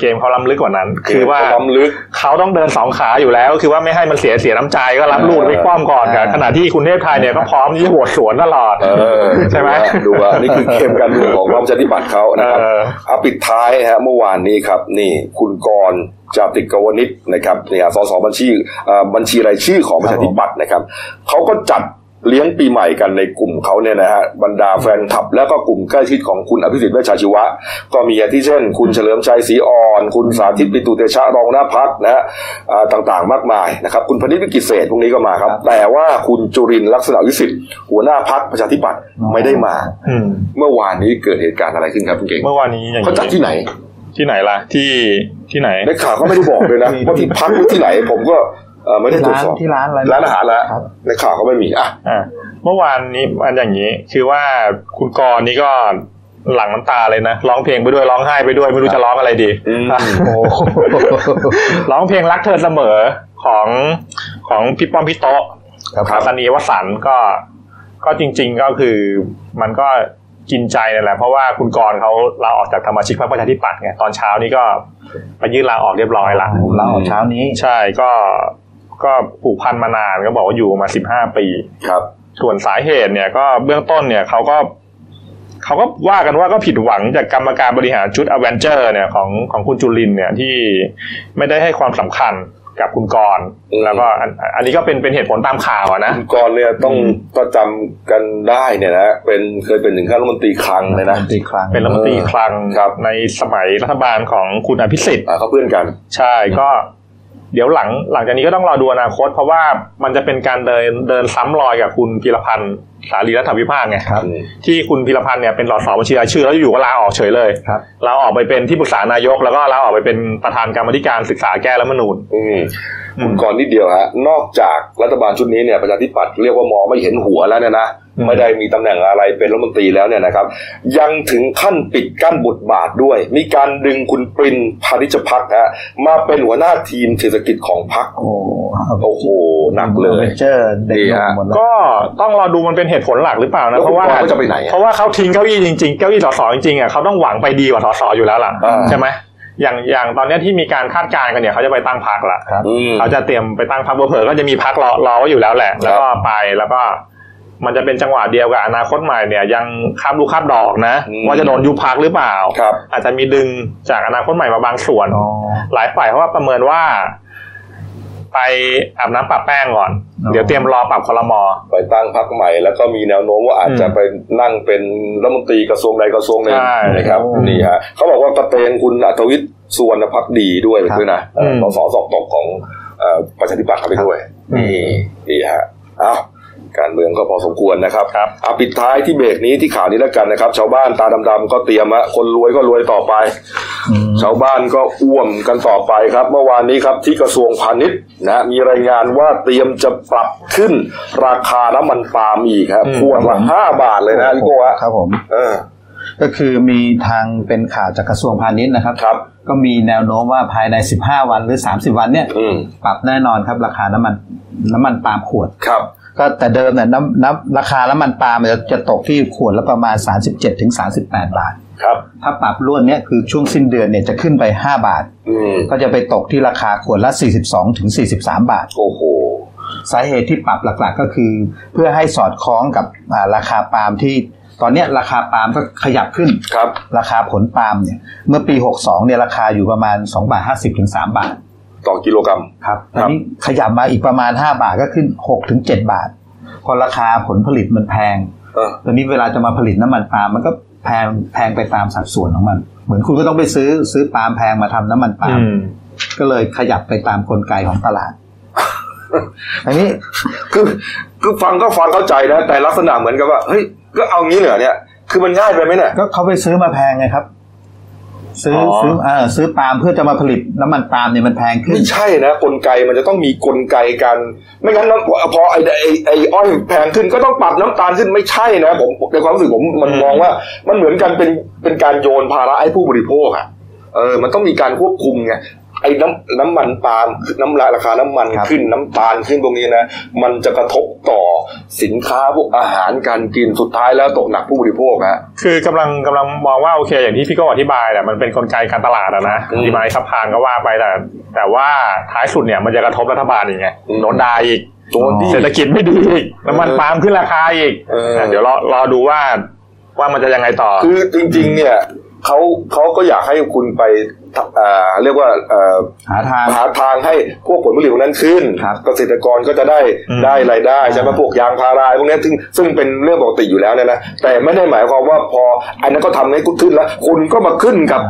เกมเขาล้ำลึกกว่านั้น คือว่าล้ำลึกเขาต้องเดินสองขาอยู่แล้ว คือว่าไม่ให้มันเสียเสียน้ำใจก็รับลูกไปคว่ำก่อนกับอ่าขณะที่คุณเทพไทยเนี่ยก็พร้อมที่จะโหวตสวนตลอดเออใช่ไหมดูว่านี่คือเกมการเมืองของพรรคประชาธิปัตย์เขานะครับเออเอาปิดท้ายฮะเมื่อวานนี้ครับ นี่คุณกรณ์จาติกวนิชนะครับเนี่ยสสบัญชีเอ่อบัญชีรายชื่อของประชาธิปัตย์นะครับเขาก็จัด เลี้ยงปีใหม่กันในกลุ่มเขาเนี่ยนะฮะบรรดาแฟนคลับ แล้วก็กลุ่มใกล้ชิดของคุณอภิสิทธิ์เวชชาชีวะ ก็มีอาทิเช่น คุณเฉลิมชัยศรีอ่อน คุณสาธิตปิตุเตชะรองหน้าพักนะฮะอ่าต่างๆมากมายนะครับ คุณพนิษฐ์วิกิตเศษพวกนี้ก็มาครับ แต่ว่าคุณจุรินทร์ลักษณะวิสิทธิ์หัวหน้าพักประชาธิปัตย์ไม่ได้มาอืมเมื่อวานนี้เกิดเหตุการณ์อะไรขึ้นครับคุณเก่งเมื่อวานนี้อย่างเขาจัดที่ไหนที่ไหนล่ะที่ที่ไหนในข่าวก็ไม่ได้บอกเลยนะว่าที่พักหรือที่ไหน ผมก็เอ่อ ไม่ได้ตรวจร้านสอบที่ร้านอะไรร้านอาหารแล้วครับในข่าวก็ไม่มีอะอ่าเมื่อวานนี้อันอย่างนี้ คือว่าคุณกรณ์นี่ก็หลังน้ำตาเลยนะร้องเพลงไปด้วยร้องไห้ไปด้วยไม่รู้จะร้องอะไรดีอืมโอ้ร้องเพลงรักเธอเสมอของของพี่ป้อมพี่โต๊ะครับคาสนีวสันต์ก็ก็จริง ๆก็คือมันก็กินใจนั่นแหละเพราะว่าคุณกรณ์เขาลาออกจากธรรมชิกพรรคประชาธิปัตย์ไงตอนเช้านี้ก็ไปยื่นลาออกเรียบร้อยละเราออกเช้านี้ใช่ก็ ก็ผูกพันมานานก็บอกว่าอยู่มาสิบห้าปีครับ ส่วนสาเหตุเนี่ยก็เบื้องต้นเนี่ยเขาก็เขาก็ว่ากันว่าก็ผิดหวังจากกรรมการบริหารชุดอเวนเจอร์เนี่ยของของคุณจุลินเนี่ยที่ไม่ได้ให้ความสำคัญกับคุณกรณ์อืมแล้วก็อันอันนี้ก็เป็นเป็นเหตุผลตามข่าวอะนะคุณกรณ์เนี่ยต้องก็จำกันได้เนี่ยนะเป็นเคยเป็นถึงขั้นรัฐมนตรีคลังเลยนะรัฐมนตรีคลังเป็นรัฐมนตรีคลังครับในสมัยรัฐบาลของคุณอภิสิทธิ์อ่าเขาเพื่อนกัน ใช่ก็ เดี๋ยวหลังหลังจากนี้ก็ต้องรอดูอนาคต เพราะว่ามันจะเป็นการเดินเดินซ้ำรอยกับคุณพีรพันธ์สารีรัฐวิภาคไงครับ ที่คุณพีรพันธ์เนี่ยเป็นสสบัญชีรายชื่อแล้วอยู่ๆก็ลาออกเฉยเลยครับลาออกไปเป็นที่ปรึกษานายก แล้วก็ลาออกไปเป็นประธานกรรมาธิการศึกษาแก้รัฐธรรมนูญอืมอืมคุณกรณ์นิดเดียวฮะนอกจากรัฐบาลชุดนี้เนี่ยประชาธิปัตย์เรียกว่ามองไม่เห็นหัวแล้วเนี่ยนะอืม ไม่ได้มีตำแหน่งอะไรเป็นรัฐมนตรีแล้วเนี่ยนะครับ ยังถึงขั้นปิดกั้นบทบาทด้วย มีการดึงคุณปริญญ์ พานิชภักดิ์ฮะมาเป็นหัวหน้าทีมเศรษฐกิจของพรรคโอ้โอ้โหหนักเลย Avenger เด็กหนุ่มหมดแล้วก็ต้องรอดูมันเป็นเหตุผลหลักหรือเปล่าแล้นะวเพราะว่าคุณกรณ์เขาจะไปไหนอะเพราะว่าเขาทิ้งเก้าอี้จริงๆเก้าอี้สสจริงๆอะเขาต้องหวังไปดีกว่าสสอยู่แล้วล่ะอ่าใช่ไหมอย่างอย่างตอนเนี้ยที่มีการคาดการณ์กันเนี่ยเขาจะไปตั้งพรรคละครับอืมเขาจะเตรียมไปตั้งพรรคเผลอๆก็จะมีพรรครอรอไว้อยู่แล้วแหละ แล้วก็ไปแล้วก็ มันจะเป็นจังหวะเดียวกับอนาคตใหม่เนี่ยยังคาบลูกคาบดอกนะอืมว่าจะโดนยุบพักหรือเปล่าครับอาจจะมีดึงจากอนาคตใหม่มาบางส่วนอ๋อหลายฝ่ายเขาว่าประเมินว่า ไปอาบน้ำปรับแป้งก่อนอ๋อเดี๋ยวเตรียมรอปรับคอรมอไปตั้งพรรคใหม่ แล้วก็มีแนวโน้มว่าอาจจะอืมไปนั่งเป็นรัฐมนตรีกระทรวงใดกระทรวงหนึ่งใช่นะครับโอ้นี่ฮะเขาบอกว่ากระเตงคุณอัธวิทย์สุวรรณพักดีด้วยครับด้วยนะเอออืมสสสอบตกของเอ่อประชาธิปัตย์เข้าไปด้วยอืมนี่นี่ฮะอ้าว การเมืองก็พอสมควรนะครับครับเอาปิดท้ายที่เบรกนี้ที่ข่าวนี้แล้วกันนะครับ ชาวบ้านตาดำๆก็เตรียมฮะคนรวยก็รวยต่อไปอืมชาวบ้านก็อ้วมกันต่อไปครับ เมื่อวานนี้ครับที่กระทรวงพาณิชย์นะมีรายงานว่าเตรียมจะปรับขึ้น ราคาน้ำมันปาล์มอีกครับอืมขวดละห้าบาทเลยนะพี่โก้ฮะครับผมเออก็คือมีทางเป็นข่าวจากกระทรวงพาณิชย์นะครับครับ ก็มีแนวโน้มว่าภายใน 15 วันหรือ 30 วันเนี่ยอืมปรับแน่นอนครับราคาน้ำมันน้ำมันปาล์มขวดครับ ก็แต่เดิมเนี่ยน้ำน้ำราคาน้ำมันปาล์มเนี่ยจะตกที่ขวดละประมาณ 37ถึง38 บาท ครับ ถ้าปรับรวดเนี่ยคือช่วงสิ้นเดือนเนี่ยจะขึ้นไป 5 บาท อืมก็จะไปตกที่ราคาขวดละ 42ถึง43 บาท โอ้โห สาเหตุที่ปรับหลักๆก็คือ เพื่อให้สอดคล้องกับอ่าราคาปาล์มที่ตอนเนี้ยราคาปาล์มก็ขยับขึ้น ครับ ราคาผลปาล์มเนี่ยเมื่อปี 62เนี่ยราคาอยู่ประมาณ2บาท50ถึง3บาท ต่อกิโลกรัมครับครัอับนนี้ขยับมาอีกประมาณ 5 บาทก็ขึ้น6ถึง7บาท พอราคาผลผลิตมันแพงเออตอนนี้เวลาจะมาผลิตน้ำมันปาล์มมันก็แพงแพงไปตามสัดส่วนของมัน เหมือนคุณก็ต้องไปซื้อซื้อปาล์มแพงมาทำน้ำมันปาล์มอืมก็เลยขยับไปตามกลไกของตลาดอันนี้คือคือฟังก็ฟังเข้าใจนะแต่ลักษณะเหมือนกับว่าเฮ้ยก็เอางี้เหรอเนี่ย คือมันง่ายไปไหมเนี่ยก็เขาไปซื้อมาแพงไงครับ ซื้อออซื้อเออซื้อปาล์มเพื่อจะมาผลิตน้ำมันปาล์มเนี่ยมันแพงขึ้นไม่ใช่นะกลไกมันจะต้องมีกลไกการไม่งั้นน้ำพอไอ้ไอ้ไอ้อ้อยแพงขึ้นก็ต้องปรับน้ำตาลขึ้นไม่ใช่นะผมในความรู้สึกผมมันมองว่า มันเหมือนกันเป็นเป็นการโยนภาระให้ผู้บริโภคอะเออมันต้องมีการควบคุมไง ไอ้น้ำน้ำมันปาล์มน้ำราคาน้ำมันครับขึ้นน้ำตาลขึ้นตรงนี้นะ มันจะกระทบต่อสินค้าพวกอาหารการกินสุดท้ายแล้วตกหนักผู้บริโภคฮะคือกำลังกำลังมองว่าโอเค อย่างที่พี่โก็อธิบายแหละมันเป็นกลไกการตลาดอะนะอืมดีมายซับพลานก็ว่าไปแต่แต่ว่าท้ายสุดเนี่ยมันจะกระทบรัฐบาลอีกไงอืมโดนด่าอีกโดนดิเศรษฐกิจไม่ดีอีกน้ำมันปาล์มขึ้นราคาอีกเออเดี๋ยวรอรอดูว่าว่ามันจะยังไงต่อ คือจริง ๆ เนี่ยเขาเขาก็อยากให้คุณไปทำอ่า เรียกว่าเอ่อหาทางหาทางให้พวกผลผลิตพวกนั้นขึ้นครับเกษตรกรก็จะได้อืมได้รายได้ใช่ไหมอ่าพวกยางพาราพวกนี้ซึ่งซึ่งเป็นเรื่องปกติอยู่แล้วเนี่ยนะแต่ไม่ได้หมายความว่าพออันนั้นก็ทำให้คุณขึ้นแล้วคุณก็มาขึ้นกับ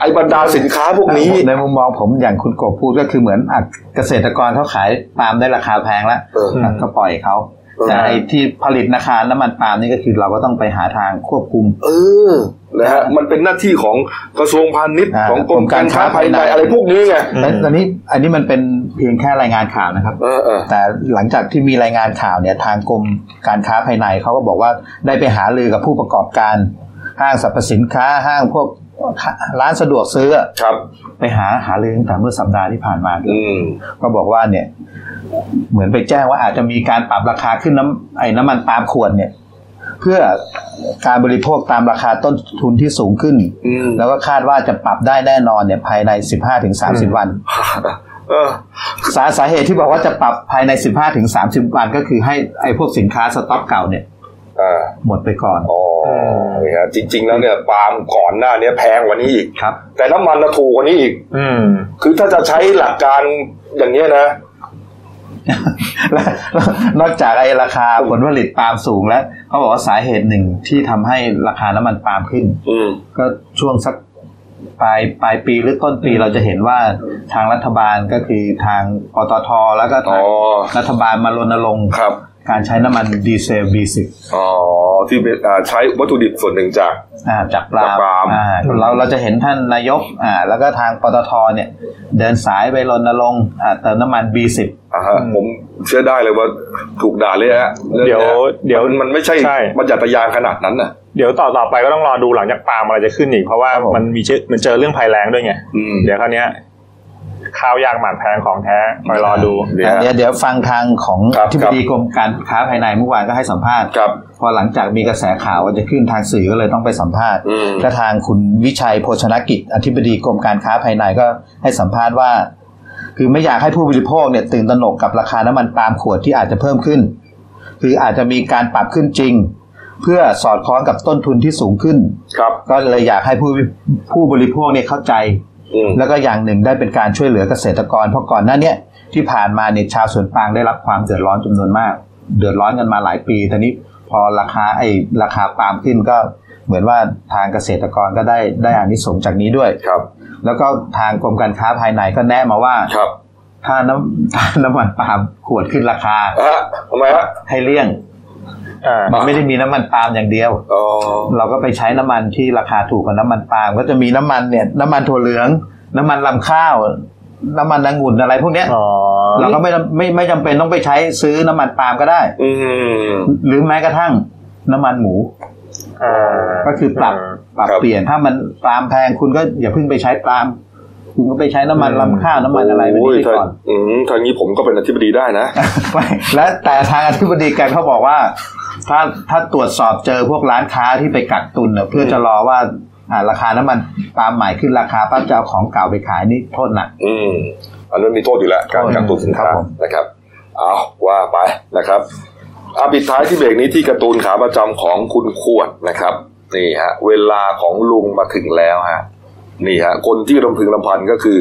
ไอ้บรรดาสินค้าพวกนี้ในมุมมองผมอย่างคุณกบพูดก็คือเหมือนอะเกษตรกรเขาขายปาล์มได้ราคาแพงแล้วเอออะก็ปล่อยเขาเออ แต่ไอ้ที่ผลิตราคาน้ำมันปาล์มนี่ก็คือเราก็ต้องไปหาทางควบคุม เออนะฮะมันเป็นหน้าที่ของกระทรวงพาณิชย์อ่าของกรมการค้าภายในกรมการค้าภายในอะไรพวกนี้ไงอืมแต่ตอนนี้อันนี้มันเป็นเพียงแค่รายงานข่าวนะครับเออเออแต่หลังจากที่มีรายงานข่าวเนี่ยทางกรมการค้าภายในเขาก็บอกว่าได้ไปหารือกับผู้ประกอบการห้างสรรพสินค้าห้างพวก ร้านสะดวกซื้อครับ ไปหาหาเลยตั้งแต่เมื่อสัปดาห์ที่ผ่านมาด้วยอืมก็บอกว่าเนี่ย เหมือนไปแจ้งว่าอาจจะมีการปรับราคาขึ้นน้ำไอ้น้ำมันปาล์มขวดเนี่ยเพื่อการบริโภคตามราคาต้นทุนที่สูงขึ้นอืมแล้วก็คาดว่าจะปรับได้แน่นอนเนี่ยภายใน 15-30 วันเออสาสาเหตุที่บอกว่าจะปรับภายใน 15-30 วันก็คือให้ไอ้พวกสินค้าสต็อกเก่าเนี่ยอ่า หมดไปก่อนอ๋อนี่ฮะจริง ๆ แล้วเนี่ยปาล์มก่อนหน้านี้แพงกว่านี้อีกครับ แต่น้ำมันน่ะถูกกว่านี้อีก อืม คือถ้าจะใช้หลักการอย่างนี้ยนะแล้วแล้วนอกจากไอ้ราคาผลผลิตปาล์มสูงแล้วเขาบอกว่าสาเหตุหนึ่งที่ทำให้ราคาน้ำมันปาล์มขึ้นอืมก็ช่วงสักปลายปลายปีหรือต้นปีเราจะเห็นว่าทางรัฐบาลก็คือทางปตทแล้วก็ทางอ๋อรัฐบาลมารณรงค์ครับ การใช้น้ำมันดีเซล B10 อ๋อที่เป็นอ่าใช้วัตถุดิบส่วนหนึ่งจาก อ่าจากปลาจากปาล์มอ่าเราเราจะเห็นท่านนายกอ่าแล้วก็ทางปตทเนี่ย เดินสายไปรณรงค์อ่าเติมน้ำมัน B10 อ่าฮะผมเชื่อได้เลยว่าถูกด่าเลยฮะรื่องเดี๋ยวนี้เดี๋ยวมันมันไม่ใช่ใช่มันจัดทะยานขนาดนั้นน่ะ เดี๋ยวต่อต่อไปก็ต้องรอดูหลังจากปาล์มอะไรจะขึ้นอีกเพราะว่าครับผม มันมีเจอมันเจอเรื่องภัยแล้งด้วยไง อืม เดี๋ยวคราวเนี้ย ข้าวยากหมากแพงของแท้คอยรอดูเนี่ยอ่าเดี๋ยวเดี๋ยวฟังทางของครับที่บดีกรมการค้าภายในเมื่อวานก็ให้สัมภาษณ์ครับพอหลังจากมีกระแสข่าวว่าจะขึ้นทางสื่อก็เลยต้องไปสัมภาษณ์อืมก็ทางคุณวิชัยโภชนกิจ อธิบดีกรมการค้าภายในก็ให้สัมภาษณ์ว่า คือไม่อยากให้ผู้บริโภคเนี่ยตื่นตระหนกกับราคาน้ำมันปาล์มขวดที่อาจจะเพิ่มขึ้น คืออาจจะมีการปรับขึ้นจริงเพื่อสอดคล้องกับต้นทุนที่สูงขึ้น ครับ ก็เลยอยากให้ผู้ผู้บริโภคเนี่ยเข้าใจอืม แล้วก็อย่างหนึ่งได้เป็นการช่วยเหลือเกษตรกร เพราะก่อนหน้าเนี้ยที่ผ่านมาเนี่ยชาวสวนปาล์มได้รับความเดือดร้อนจำนวนมาก เดือดร้อนกันมาหลายปีแต่นี้พอราคาไอ้ราคาปาล์มขึ้นก็เหมือนว่าทางเกษตรกรก็ได้ได้อานิสงส์จากนี้ด้วยครับ แล้วก็ทางกรมการค้าภายในก็แนะมาว่าครับถ้าน้ำถ้าน้ำมันปาล์มขวดขึ้นราคาฮะทำไมฮะให้เลี่ยงอ่า มันไม่ได้มีน้ำมันปาล์มอย่างเดียวอ๋อเราก็ไปใช้น้ำมันที่ราคาถูกกว่าน้ำมันปาล์มก็จะมีน้ำมันเนี่ย น้ำมันถั่วเหลือง น้ำมันลำข้าว น้ำมันองุ่นอะไรพวกเนี้ยอ๋อเราก็ไม่ไม่ไม่จำเป็นต้องไปใช้ซื้อน้ำมันปาล์มก็ได้ อืมหรือแม้กระทั่งน้ำมันหมูอ่าก็คือปรับปรับครับเปลี่ยนถ้ามันปาล์มแพงคุณก็อย่าเพิ่งไปใช้ปาล์มคุณก็ไปใช้น้ำมันลำข้าวน้ำมันอะไรแบบโอ้ยนี้ไปถ้าก่อนอืมทางนี้ผมก็เป็นอธิบดีได้นะไม่และแต่ทางอธิบดีแกเขาบอกว่า ถ้าถ้าตรวจสอบเจอพวกร้านค้าที่ไปกักตุนเนี่ยเพื่อจะรอว่าอ่าราคาน้ำมันปาล์มใหม่ขึ้นราคาปั๊บจะเอาของเก่าไปขายนี่โทษหนักอืมอันนั้นมีโทษอยู่แล้วการโทษกักตุนสินครัค้าบผมนะครับเอาว่าไปนะครับอาปิดท้ายที่เบรกนี้ที่การ์ตูนขาประจำของคุณขวดนะครับนี่ฮะเวลาของลุงมาถึงแล้วฮะ นี่ฮะคนที่รำพึงรำพันก็คือ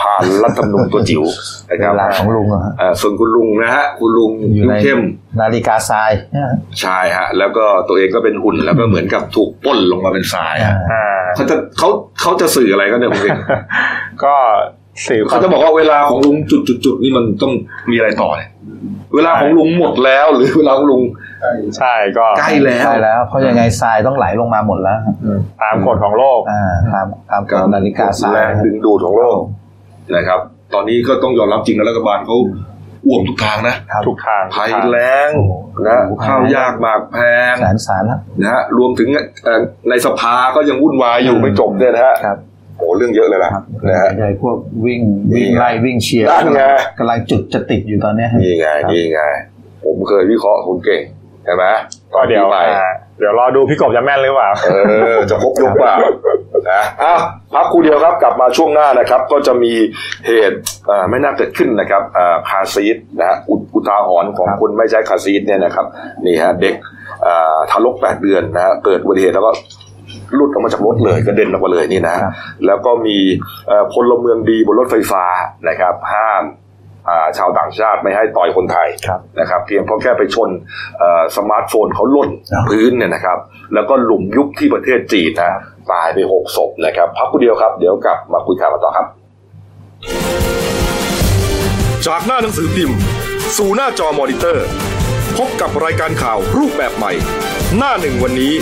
ผ่านรัฐธรรมนูญตัวจิ๋วนะคเวรับลาของลุงอะฮะอ่าส่วนคุณลุงนะฮะคุณลุงอยู่ในเข้มนาฬิกาทรายนะฮะใช่ฮะ แล้วก็ตัวเองก็เป็นหุ่นแล้วก็เหมือนกับถูกปล้นลงมาเป็นทรายฮะอ่าเขาจะเขาเขาจะสื่ออะไรกันเนี่ยผมเองก็สื่อควาเขามจะบอกว่าเวลาของลุงจุดจุดจุดนี่มันต้องมีอะไรต่อเนี่ย เวลาของลุงหมดแล้วหรือเวลาของลุงใช่ก็ใกล้แล้วใช่แล้ว เพราะยังไงทรายต้องไหลลงมาหมดแล้วครับตามกฎของโลกอ่าตามตามกฎนาฬิกาทรายแรงดึงดูดของโลกนะครับ ตอนนี้ก็ต้องยอมรับจริงนะรัฐบาลเขาอ้วมทุกทางนะครับทุกทางภัยทุกทางแล้งโอ้โหนะโอ้โหข้าวยากหมากแพงแสนสารแล้วนะฮะรวมถึงเอ่อในสภาก็ยังวุ่นวายอยู่อืมไม่จบเนี่ยนะฮะครับโอ้ เรื่องเยอะเลยล่ะครับนะฮะใหญ่พวกวิ่งนี่วิ่งไงไล่วิ่งเชียร์นั่นไงกำลังจุดจะติดอยู่ตอนเนี้ยฮะนี่ไงครับนี่ไงผมเคยวิเคราะห์คุณเก่งใช่ไหมก็เดี๋ยวปีใหม่อ่าเดี๋ยวรอดูพี่กบจะแม่นหรือเปล่าเออจะครบยกเปล่านะอ้าวพักครู่เดียวครับกลับมาช่วงหน้านะครับ ก็จะมีเหตุเอ่อไม่น่าเกิดขึ้นนะครับเอ่อคาร์ซีทนะฮะอุอุทาหรณ์ของคนไม่ใช้คาร์ซีทเนี่ยนะครับนี่ฮะเด็กเอ่อทารกแปดเดือนนะฮะเกิดอุบัติเหตุแล้วก็ หลุดออกมาจากรถเลยกระเด็นออกมาเลยนี่นะครับแล้วก็มีเอ่อพลเมืองดีบนรถไฟฟ้านะครับ ห้ามอ่าชาวต่างชาติไม่ให้ต่อยคนไทยครับนะครับ เพียงเพราะแค่ไปชนเอ่อสมาร์ทโฟนเขาหล่นครับพื้นเนี่ยนะครับ แล้วก็หลุมยุบที่ประเทศจีนนะตายไปหกศพนะครับ พักกูเดียวครับ เดี๋ยวกลับมาคุยข่าวกันต่อครับ จากหน้าหนังสือพิมพ์ สู่หน้าจอมอนิเตอร์ พบกับรายการข่าวรูปแบบใหม่ หน้าหนึ่งวันนี้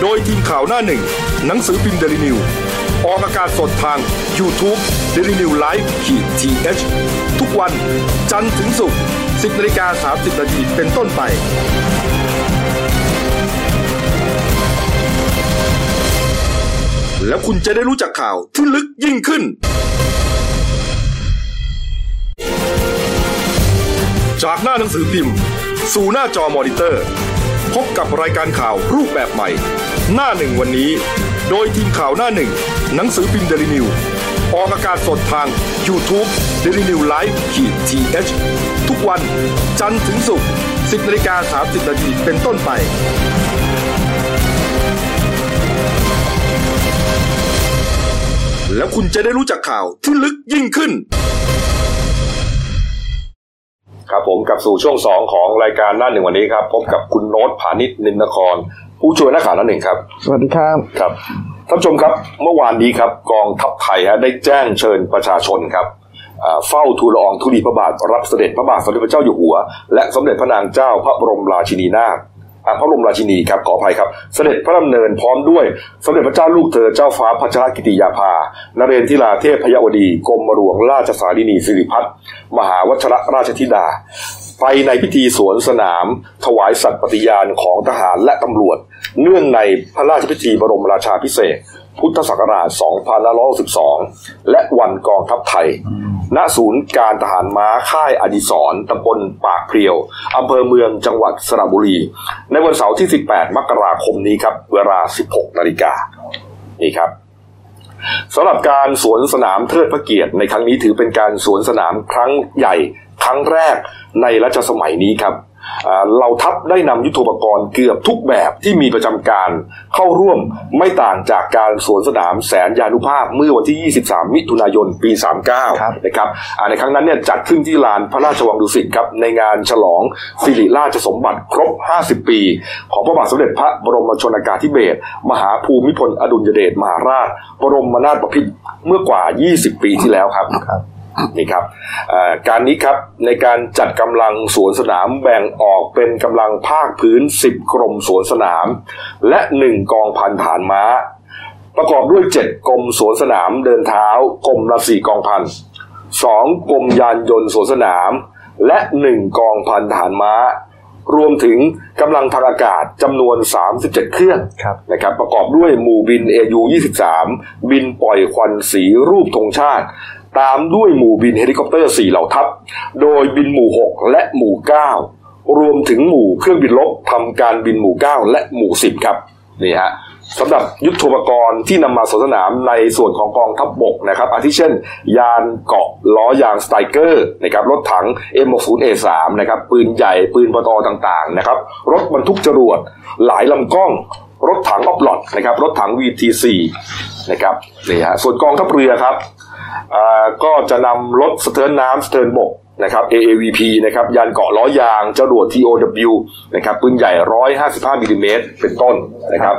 โดยทีมข่าวหน้าหนึ่ง หนังสือพิมพ์เดลิวิวออกอากาศสดทาง YouTube d e l i n e w l i v e ขีดทีเทุกวันจันทร์ถึงศุกร์10นาฬิกา30นาทีเป็นต้นไป แล้วคุณจะได้รู้จักข่าวที่ลึกยิ่งขึ้น จากหน้าหนังสือพิมพ์ สู่หน้าจอมอนิเตอร์ พบกับรายการข่าวรูปแบบใหม่ หน้าหนึ่งวันนี้ โดยทีมข่าวหน้าหนึ่ง หนังสือพิมพ์เดลิวิวออกอากาศสดทาง YouTube d e l i n e w l i v e ขีดทีเทุกวันจันทร์ถึงศุกร์10นาฬิกา30นาทีเป็นต้นไปแล้วคุณจะได้รู้จักข่าวที่ลึกยิ่งขึ้น ครับผมกับสู่ช่วง 2 ของรายการหน้าหนึ่งวันนี้ครับพบกับคุณโน้ตผานิชนินนคร ผู้ช่วยนักข่าวหน้าหนึ่งครับ สวัสดีครับครับท่านผู้ชมครับเมื่อวานนี้ครับกองทัพไทยฮะได้แจ้งเชิญประชาชนครับอ่าเฝ้าทูลละอองธุลีพระบาทรับเสด็จพระบาทสมเด็จพระเจ้าอยู่หัว และสมเด็จพระนางเจ้าพระบรมราชินีนาถอ่า พระบรมราชินีครับขออภัยครับ เสด็จพระดำเนินพร้อมด้วย สมเด็จพระเจ้าลูกเธอเจ้าฟ้าพัชรกิติยาภานเรนทิราเทพพยวดีกรมหลวงราชสารินีสิริพัฒน์มหาวัชรราชธิดา ไปในพิธีสวนสนาม ถวายสัตย์ปฏิญาณของทหารและตำรวจ เนื่องในพระราชพิธีบรมราชาพิเศษพุทธศักราช 2562 และวันกองทัพไทย ณศูนย์การทหารม้าค่ายอดิศรตำบลปากเพรียวอำเภอเมืองจังหวัดสระบุรี ในวันเสาร์ที่ 18 มกราคมนี้ครับ เวลา 16 นาฬิกานี่ครับสำหรับการสวนสนามเทิดพระเกียรติในครั้งนี้ถือเป็นการสวนสนามครั้งใหญ่ ครั้งแรกในรัชสมัยนี้ครับ เราทัพได้นำยุทโธปกรณ์เกือบทุกแบบที่มีประจำการเข้าร่วมไม่ต่างจากการสวนสนามแสนยานุภาพเมื่อวันที่ 23 มิถุนายนปีครับ39 นะครับอ่าในครั้งนั้นเนี่ยจัดขึ้นที่ลานพระราชวังดุสิตครับในงานฉลองสิริราชสมบัติครบ 50 ปี ของพระบาทสมเด็จพระบรมชนกาธิเบศรมหาภูมิพลอดุลยเดชมหาราช บรมนาถบพิตรเมื่อกว่า 20 ปีที่แล้วครับครับ นี่ครับเอ่อการนี้ครับในการจัดกำลังสวนสนามแบ่งออกเป็นกำลังภาคพื้น 10 กรมสวนสนาม และ 1 กองพันฐานม้า ประกอบด้วย 7 กรมสวนสนามเดินเท้ากรมละ4กองพันสองกรมยานยนต์สวนสนาม และ 1 กองพันทหารม้า รวมถึงกำลังทางอากาศจำนวน 37 เครื่องครับนะครับประกอบด้วยหมู่บิน AU 23 บินปล่อยควันสีรูปธงชาติ ตามด้วยหมู่บินเฮลิคอปเตอร์4เหล่าทัพ โดยบินหมู่ 6 และหมู่ 9 รวมถึงหมู่เครื่องบินรบทำการบินหมู่ 9 และหมู่ 10 ครับนี่ฮะสำหรับยุทธปกรณ์ที่นำมาสนสนามในส่วนของกองทัพบบกนะครับ อาทิเช่น ยานเกาะล้อยางสไตรเกอร์นะครับรถถัง M60A3 นะครับปืนใหญ่ปืนปตอต่างๆนะครับรถบรรทุกจรวดหลายลำกล้อง รถถังออฟลอดนะครับรถถัง VT4 นะครับนี่ฮะส่วนกองทัพเรือครับ ก็จะนำรถสะเทินน้ำสะเทินบกนะครับ AAVP นะครับยานเกาะล้อยางจรวด TOW นะครับปืนใหญ่ 155มิลลิเมตรเป็นต้นนะครับ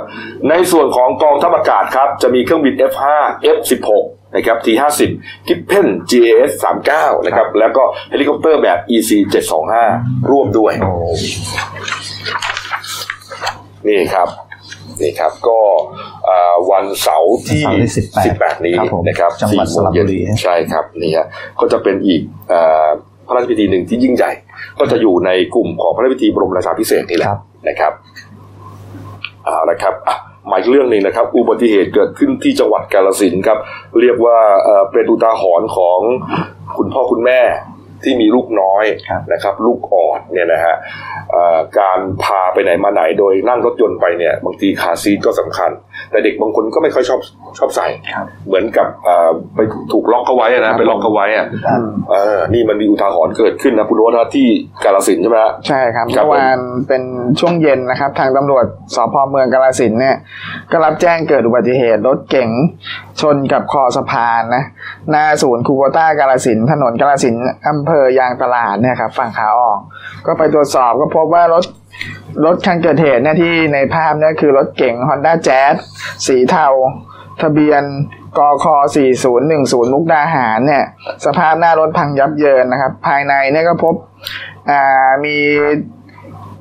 ในส่วนของกองทัพอากาศครับ จะมีเครื่องบิน F5 F16 นะครับ T50 กิปเพน GAS 39นะครับ แล้วก็เฮลิคอปเตอร์แบบ EC 725ร่วมด้วย นี่ครับ นี่ครับก็อ่า วันเสาร์ที่เสาร์ที่18 18 นี้ครับผมนะครับจังหวัด4โมงเย็นสระบุรีใช่ครับนี่ฮะก็จะเป็นอีกอ่าพระราชพิธีหนึ่งที่ยิ่งใหญ่ ก็จะอยู่ในกลุ่มของพระราชพิธีบรมราชาภิเษกนี่แหละครับนะครับเอาละครับอะมาอีกเรื่องหนึ่งนะครับ อุบัติเหตุเกิดขึ้นที่จังหวัดกาฬสินธุ์ครับ เรียกว่าเอ่อเป็นอุทาหรณ์ของคุณพ่อคุณแม่ ที่มีลูกน้อยครับนะครับ ลูกอ่อนเนี่ยนะฮะเอ่อการพาไปไหนมาไหนโดยนั่งรถยนต์ไปเนี่ยบางทีคาร์ซีทก็สำคัญ แต่เด็กบางคนก็ไม่ค่อยชอบชอบใส่ครับเหมือนกับเอ่อไปถูกล็อกเขาไว้อะนะไปล็อกเขาไว้อะครับเออนี่มันมีอุทาหรณ์เกิดขึ้นนะคุณโรสที่กาฬสินธุ์ใช่ไหมฮะใช่ครับครับเมื่อวานเป็นช่วงเย็นนะครับ ทางตำรวจสพเมืองกาฬสินธุ์เนี่ยก็รับแจ้งเกิดอุบัติเหตุรถเก๋งชนกับคอสะพานนะหน้าศูนย์คูโบต้ากาฬสินธุ์ถนนกาฬสินธุ์อำเภอยางตลาดเนี่ยครับฝั่งขาออก ก็ไปตรวจสอบก็พบว่ารถรถคันเกิดเหตุเนี่ยที่ในภาพเนี่ยคือรถเก๋ง Honda Jazz สีเทา ทะเบียนกค4010 มุกดาหารเนี่ยสภาพหน้ารถพังยับเยินนะครับ ภายในเนี่ยก็พบอ่ามี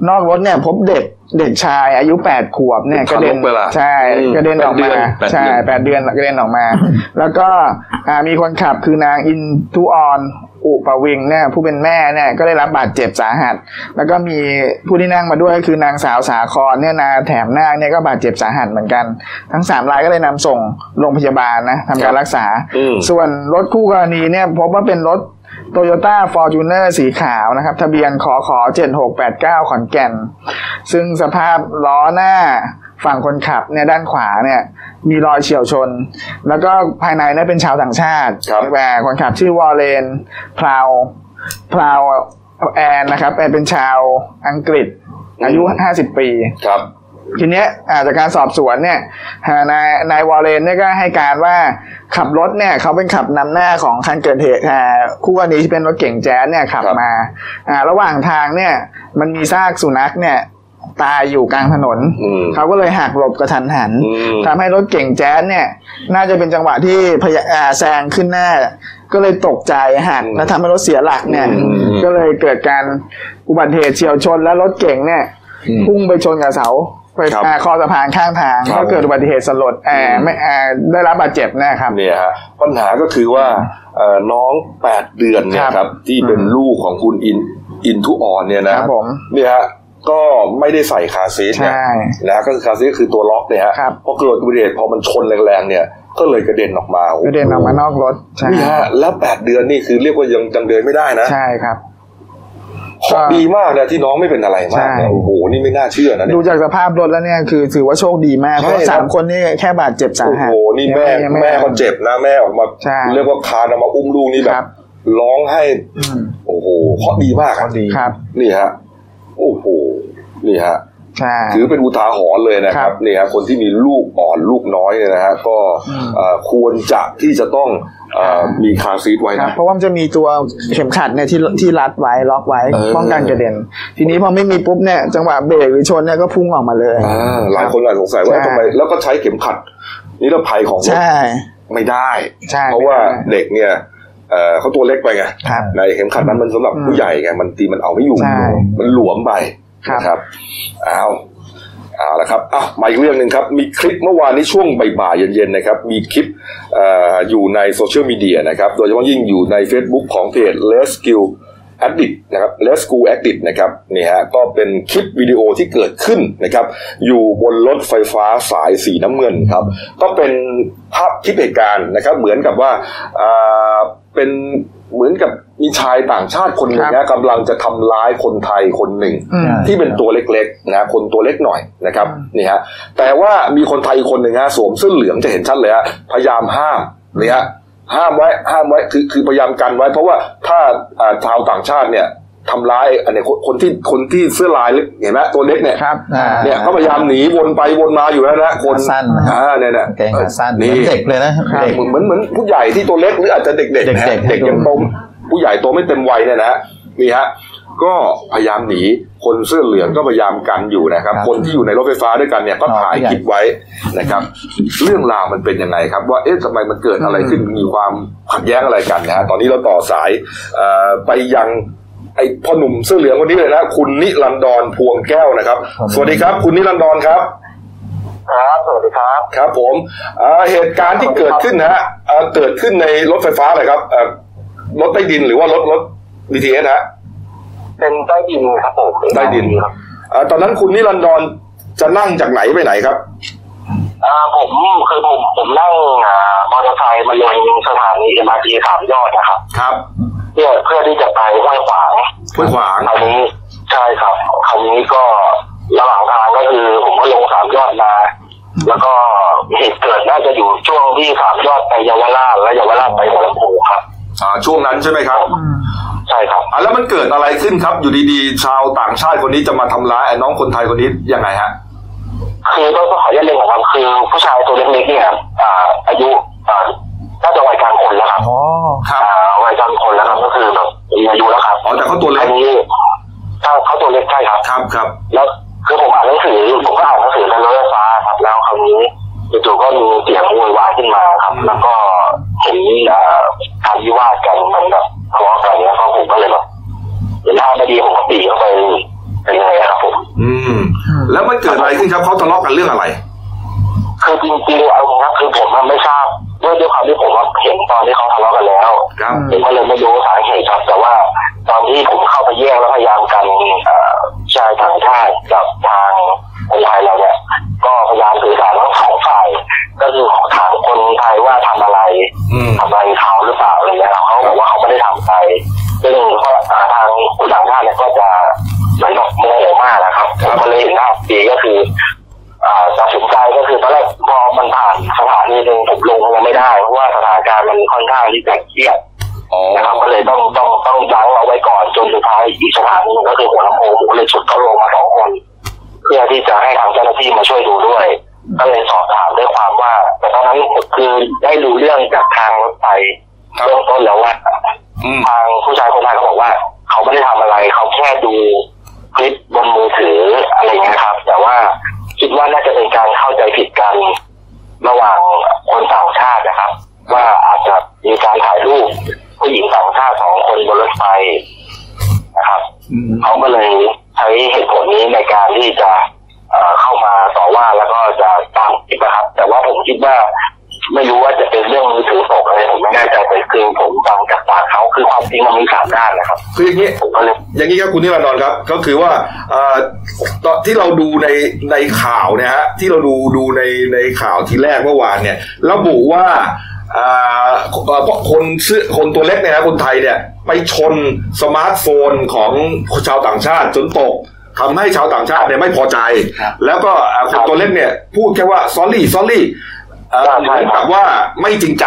นอกรถเนี่ยพบเด็กเด็กชายอายุ 8 ขวบเนี่ยกระเด็นทารกเวลาใช่อืมกระเด็นออกมาแปดเดือนใช่แปดเดือนแปดเดือนกระเด็นออกมา แล้วก็อ่ามีคนขับคือนางอินทุออน อุปวิงเนี่ยผู้เป็นแม่เนี่ยก็ได้รับบาดเจ็บสาหัส แล้วก็มีผู้ที่นั่งมาด้วยก็คือนางสาวสาครเนี่ยนาแถมนาคเนี่ยก็บาดเจ็บสาหัสเหมือนกัน ทั้งสามรายก็เลยนำส่งโรงพยาบาลนะทำการรักษาอืมส่วนรถคู่กรณีเนี่ยพบว่าเป็นรถโตโยต้าฟอร์จูเนอร์สีขาวนะครับ ทะเบียนขอขอ7689ขอนแก่น ซึ่งสภาพล้อหน้าฝั่งคนขับเนี่ยด้านขวาเนี่ย มีรอยเฉี่ยวชน แล้วก็ภายในเนี่ยเป็นชาวต่างชาติครับแต่คนขับชื่อวอลเลนพลาวพลาวแอนนะครับเป็นชาวอังกฤษ อายุ50ปีครับทีเนี้ยอ่าจากการสอบสวนเนี่ยอ่านานายวอลเลนเนี่ยก็ให้การว่าขับรถเนี่ยเขาเป็นขับนำหน้าของคันเกิดเหตุอ่าคู่กรณีที่เป็นรถเก๋งแจ๊สเนี่ยขับครับมาอ่าระหว่างทางเนี่ยมันมีซากสุนัขเนี่ย ตายอยู่กลางถนนอืมเขาก็เลยหักหลบกะทันหันอืมทำให้รถเก๋งแจ๊สเนี่ย น่าจะเป็นจังหวะที่พยาอ่าแซงขึ้นหน้า ก็เลยตกใจหักแล้วทำให้รถเสียหลักเนี่ยอืมก็เลยเกิดการอุบัติเหตุเฉียวชนและรถเก่งเนี่ยอืมพุ่งไปชนกับเสาไฟครับฟ้าคอสะพานข้างทางครับก็เกิดอุบัติเหตุสลดแอบไม่อ่าได้รับบาดเจ็บนะครับเนี่ยฮะปัญหาก็คือว่าเอ่อน้องแปดเดือนเนี่ยครับครับที่เป็นลูกของคุณอินอินทุออนเนี่ยนะครับผมเนี่ยฮะ ก็ไม่ได้ใส่คาร์ซีทเนี่ยใช่นะฮะก็คือคาร์ซีทก็คือตัวล็อกเนี่ยฮะครับพอเกิดอุบัติเหตุพอมันชนแรงๆเนี่ยก็เลยกระเด็นออกมาโอ้โหกระเด็นออกมานอกรถใช่นี่ฮะแล้วแปดเดือนนี่คือเรียกว่ายังยังเดินไม่ได้นะ ใช่ครับโชคดีมากนะที่น้องไม่เป็นอะไรมากใช่เนี่ยโอ้โหนี่ไม่น่าเชื่อนะเนี่ดูยจากสภาพรถแล้วเนี่ยคือถือว่าโชคดีมากเพราะว่าใช่ครับสามคนนี่แค่บาดเจ็บสาโอ้หัโหสนี่แม่ยังแม่เขาเจ็บนะแม่ออกมาใช่เรียกว่าคลานออกมาอุ้มลูกนี่แบครับบร้องไห้อืมโอ้โหเคราะห์ดีมากครับครับนี่ฮะโอ้โห นี่ฮะใช่ถือเป็นอุทาหรณ์เลยนะคครัรับบนี่ฮะคนที่มีลูกอ่อนลูกน้อยเนี่ยนะฮะก็อืมเอ่อควรจะที่จะต้องเอ่อมีคาร์ซีทไว้ครับนะเพราะว่ามันจะมีตัวเข็มขัดเนี่ยที่ที่รัดไว้ล็อกไว้เออป้องกันกระเด็น ทีนี้พอไม่มีปุ๊บเนี่ยจังหวะเบรกหรือชนเนี่ยก็พุ่งออกมาเลยอ่าหลายคนอาจสงสัยว่าใช่ทำไมแล้วก็ใช้เข็มขัดนิรภัยของรถใช่ไม่ได้ใช่เพราะว่าไม่ได้เด็กเนี่ยเอ่อเขาตัวเล็กไปไงครับในเข็มขัดนั้นมันสำหรับอืมผู้ใหญ่ไงมันตีมันเอาไม่อยู่ใช่มันหลวมไปครับ นะครับเอาเอาละครับอะมาอีกเรื่องหนึ่งครับ มีคลิปเมื่อวานนี้ช่วงบ่ายๆเย็นๆนะครับ มีคลิปออยู่ในโซเชียลมีเดียนะครับ โดยเฉพาะยิ่งอยู่ใน Facebook ของเพจ l e s k i l Addict นะครับ l e s k i l Addict นะครับนี่ฮะ ก็เป็นคลิปวิดีโอที่เกิดขึ้นนะครับ อยู่บนรถไฟฟ้าสายสีน้ำเงินครับ ก็เป็นภาพคลิปเหตุการณ์นะครับ เหมือนกับว่า เป็น เหมือนกับมีชายต่างชาติคนหนึ่งนะกำลังจะทำร้ายคนไทยคนหนึ่งอืมที่เป็นตัวเล็กๆนะคนตัวเล็กหน่อยนะครับนี่ฮะแต่ว่ามีคนไทยอีกคนหนึ่งฮะสวมเสื้อเหลืองจะเห็นชัดเลยฮะพยายามห้ามนี่ฮะห้ามไว้ห้ามไว้คือคือพยายามกันไว้ เพราะว่าถ้าอ่าชาวต่างชาติเนี่ย ทำร้ายอันเนี้ยคนคนที่คนที่เสื้อลายเห็นไหมตัวเล็กเนี่ยครับอ่าเนี่ยเขาพยายามหนีวนไปวนมาอยู่แล้วนะคนขาสั้นนะครับอ่าเนี่ยเนี่ยกางเกงขาสั้นเหมืนี่อนเด็กเลยนะเด็กเหมือนเหมือนผู้ใหญ่ที่ตัวเล็กหรืออาจจะเด็กๆนะฮะเด็กๆเด็กยังโตผู้ใหญ่โตไม่เต็มวัยเนี่ยนะฮะนี่ฮะก็พยายามหนีคนเสื้อเหลืองก็พยายามกันอยู่นะครับครับคนที่อยู่ในรถไฟฟ้าด้วยกันเนี่ยก็อ๋อถ่ายผู้ใหญ่คลิปไว้นะครับ เรื่องราวมันเป็นยังไงครับ ว่าเอ๊ะทำไมมันเกิดอะไรขึ้นมีความขัดแย้งอะไรกันนะฮะตอนนี้เราต่อสายเอ่อไปยังไอ้พ่อหนุ่มเสื้อเหลืองคนนี้เลยนะคุณนิรันดรพวงแก้วนะครับ สวัสดีครับ คุณนิรันดรครับครับสวัสดีครับครับ ผมเอ่อเหตุการณ์ที่เกิดขึ้นนะฮะเอ่อเกิดขึ้นในรถไฟฟ้าเลยครับเอ่อรถใต้ดินหรือว่ารถรถ BTS ฮะเป็นใต้ดินครับผมเป็นใต้ดินครับเอ่อตอนนั้นคุณนิรันดรจะนั่งจากไหนไปไหนครับอ่าผมคือผมผมนั่งอ่ามอเตอร์ไซค์มาลงสถานี MRT สามยอดนะครับ ครับเพื่อเพื่อที่จะไปห้วยขวางห้วยขวางคราวนี้ใช่ครับคราวนี้ก็ระหว่างทางก็คือผมก็ลงสามยอดมา แล้วก็เหตุเกิดน่าจะอยู่ช่วงที่สามยอดไปเยาวราชและเยาวราชไปหัวลำโพงครับอ่าช่วงนั้นใช่ไหมครับใช่ครับอ่าแล้วมันเกิดอะไรขึ้นครับ อยู่ดีๆ ชาวต่างชาติคนนี้จะมาทำร้ายไอ้น้องคนไทยคนนี้ยังไงฮะคือต้องขออนุญาตเรียนก่อนครับคือผู้ชายตัวเล็กๆเนี่ยอ่าอายุอ่าน่าจะวัยกลางคน เขาตัวเล็กอันนี้ถ้าเขาตัวเล็กใช่ครับ ครับครับ แล้วคือผมอ่านหนังสือผมก็อ่านหนังสือในรถไฟฟ้าครับ แล้วคราวนี้จู่ๆก็มีเสียงโวยวายขึ้นมาครับ แล้วก็เห็นอ่าการวิวาทกันมันแบบทะเลาะกันแล้วก็ผมก็เลยแบบเห็นท่าไม่ดีผมก็ปรีเข้าไปเป็นไงครับผม อืม แล้วมันเกิดอะไรขึ้นครับเขาทะเลาะกันเรื่องอะไรคือจริงๆเอาจริงๆครับคือผมอะไม่ทราบ ด้วยด้วยความที่ผมอะเห็นตอนที่เขาทะเลาะกันแล้วครับผมก็เลยไม่รู้สาเหตุครับ แต่ว่าตอนที่ผมเข้าไปแย่งแล้วพยายามกันเอ่อชายต่างชาติกับทางคนไทยเราเนี่ย ก็พยายามสื่อสารทั้งสองฝ่าย ก็คือถามคนไทยว่าทำอะไรอืมทำอะไรเขาหรือเปล่าอะไรเงี้ยครับเขาบอกว่าเขาไม่ได้ทำไปซึ่งก็ทางคนต่างชาติเนี่ยก็จะเหมือนกับโมโหมากนะครับผมก็เลยเห็นท่าทีก็คืออ่า ตัดสินใจก็คือตอนแรกพอมันผ่านสถานีหนึ่งผมลงยังไม่ได้เพราะว่าสถานการณ์มันค่อนข้างที่จะเครียดอ๋อนะครับก็เลยต้องต้องต้องยั้งเอาไว้ก่อนจนสุดท้ายอีกสถานีหนึงก็คือหัวลำโพงผมก็เลยชุดเขาลงมาสองคน เพื่อที่จะให้ทางเจ้าหน้าที่มาช่วยดูด้วยก็เลยสอบถามด้วยความว่า แต่ตอนนั้นคือได้รู้เรื่องจากทางรถไฟครับเบื้องต้นแล้วว่าอืมทางผู้ชายคนนั้นเขาบอกว่า เขาไม่ได้ทำอะไร เขาแค่ดูคลิปบนมือถืออะไรเงี้ยครับ แต่ว่า คิดว่าน่าจะเป็นการเข้าใจผิดกันระหว่างคนต่างชาตินะครับ ว่าอาจจะมีการถ่ายรูปผู้หญิงต่างชาติสองคนบนรถไฟนะครับเขาก็เลยใช้เหตุผลนี้ในการที่จะเอ่อเข้ามาต่อว่าแล้วก็จะตามคลิปนะครับ แต่ว่าผมคิดว่าไม่รู้ว่าจะเป็นเรื่องมือถือตกอะไรผมไม่แน่ใจแต่คือผมฟังจากปาก เขาคือความจริงมันมีสามด้านนะครับ คืออย่างนี้ผมก็เลยอย่างนี้ครับคุณนิรันดรครับ ก็คือว่าเอ่อตอนที่เราดูในในข่าวเนี่ยฮะที่เราดูดูในในข่าวทีแรกเมื่อวานเนี่ยระบุว่าอ่าเอ่อคนเสื้อคนตัวเล็กเนี่ยนะคนไทยเนี่ย ไปชนสมาร์ทโฟนของชาวต่างชาติจนตกทำให้ชาวต่างชาติเนี่ยไม่พอใจ แล้วก็อ่าคนตัวเล็กเนี่ย พูดแค่ว่า sorry sorry เอ่อเหมือนกับว่าไม่จริงใจ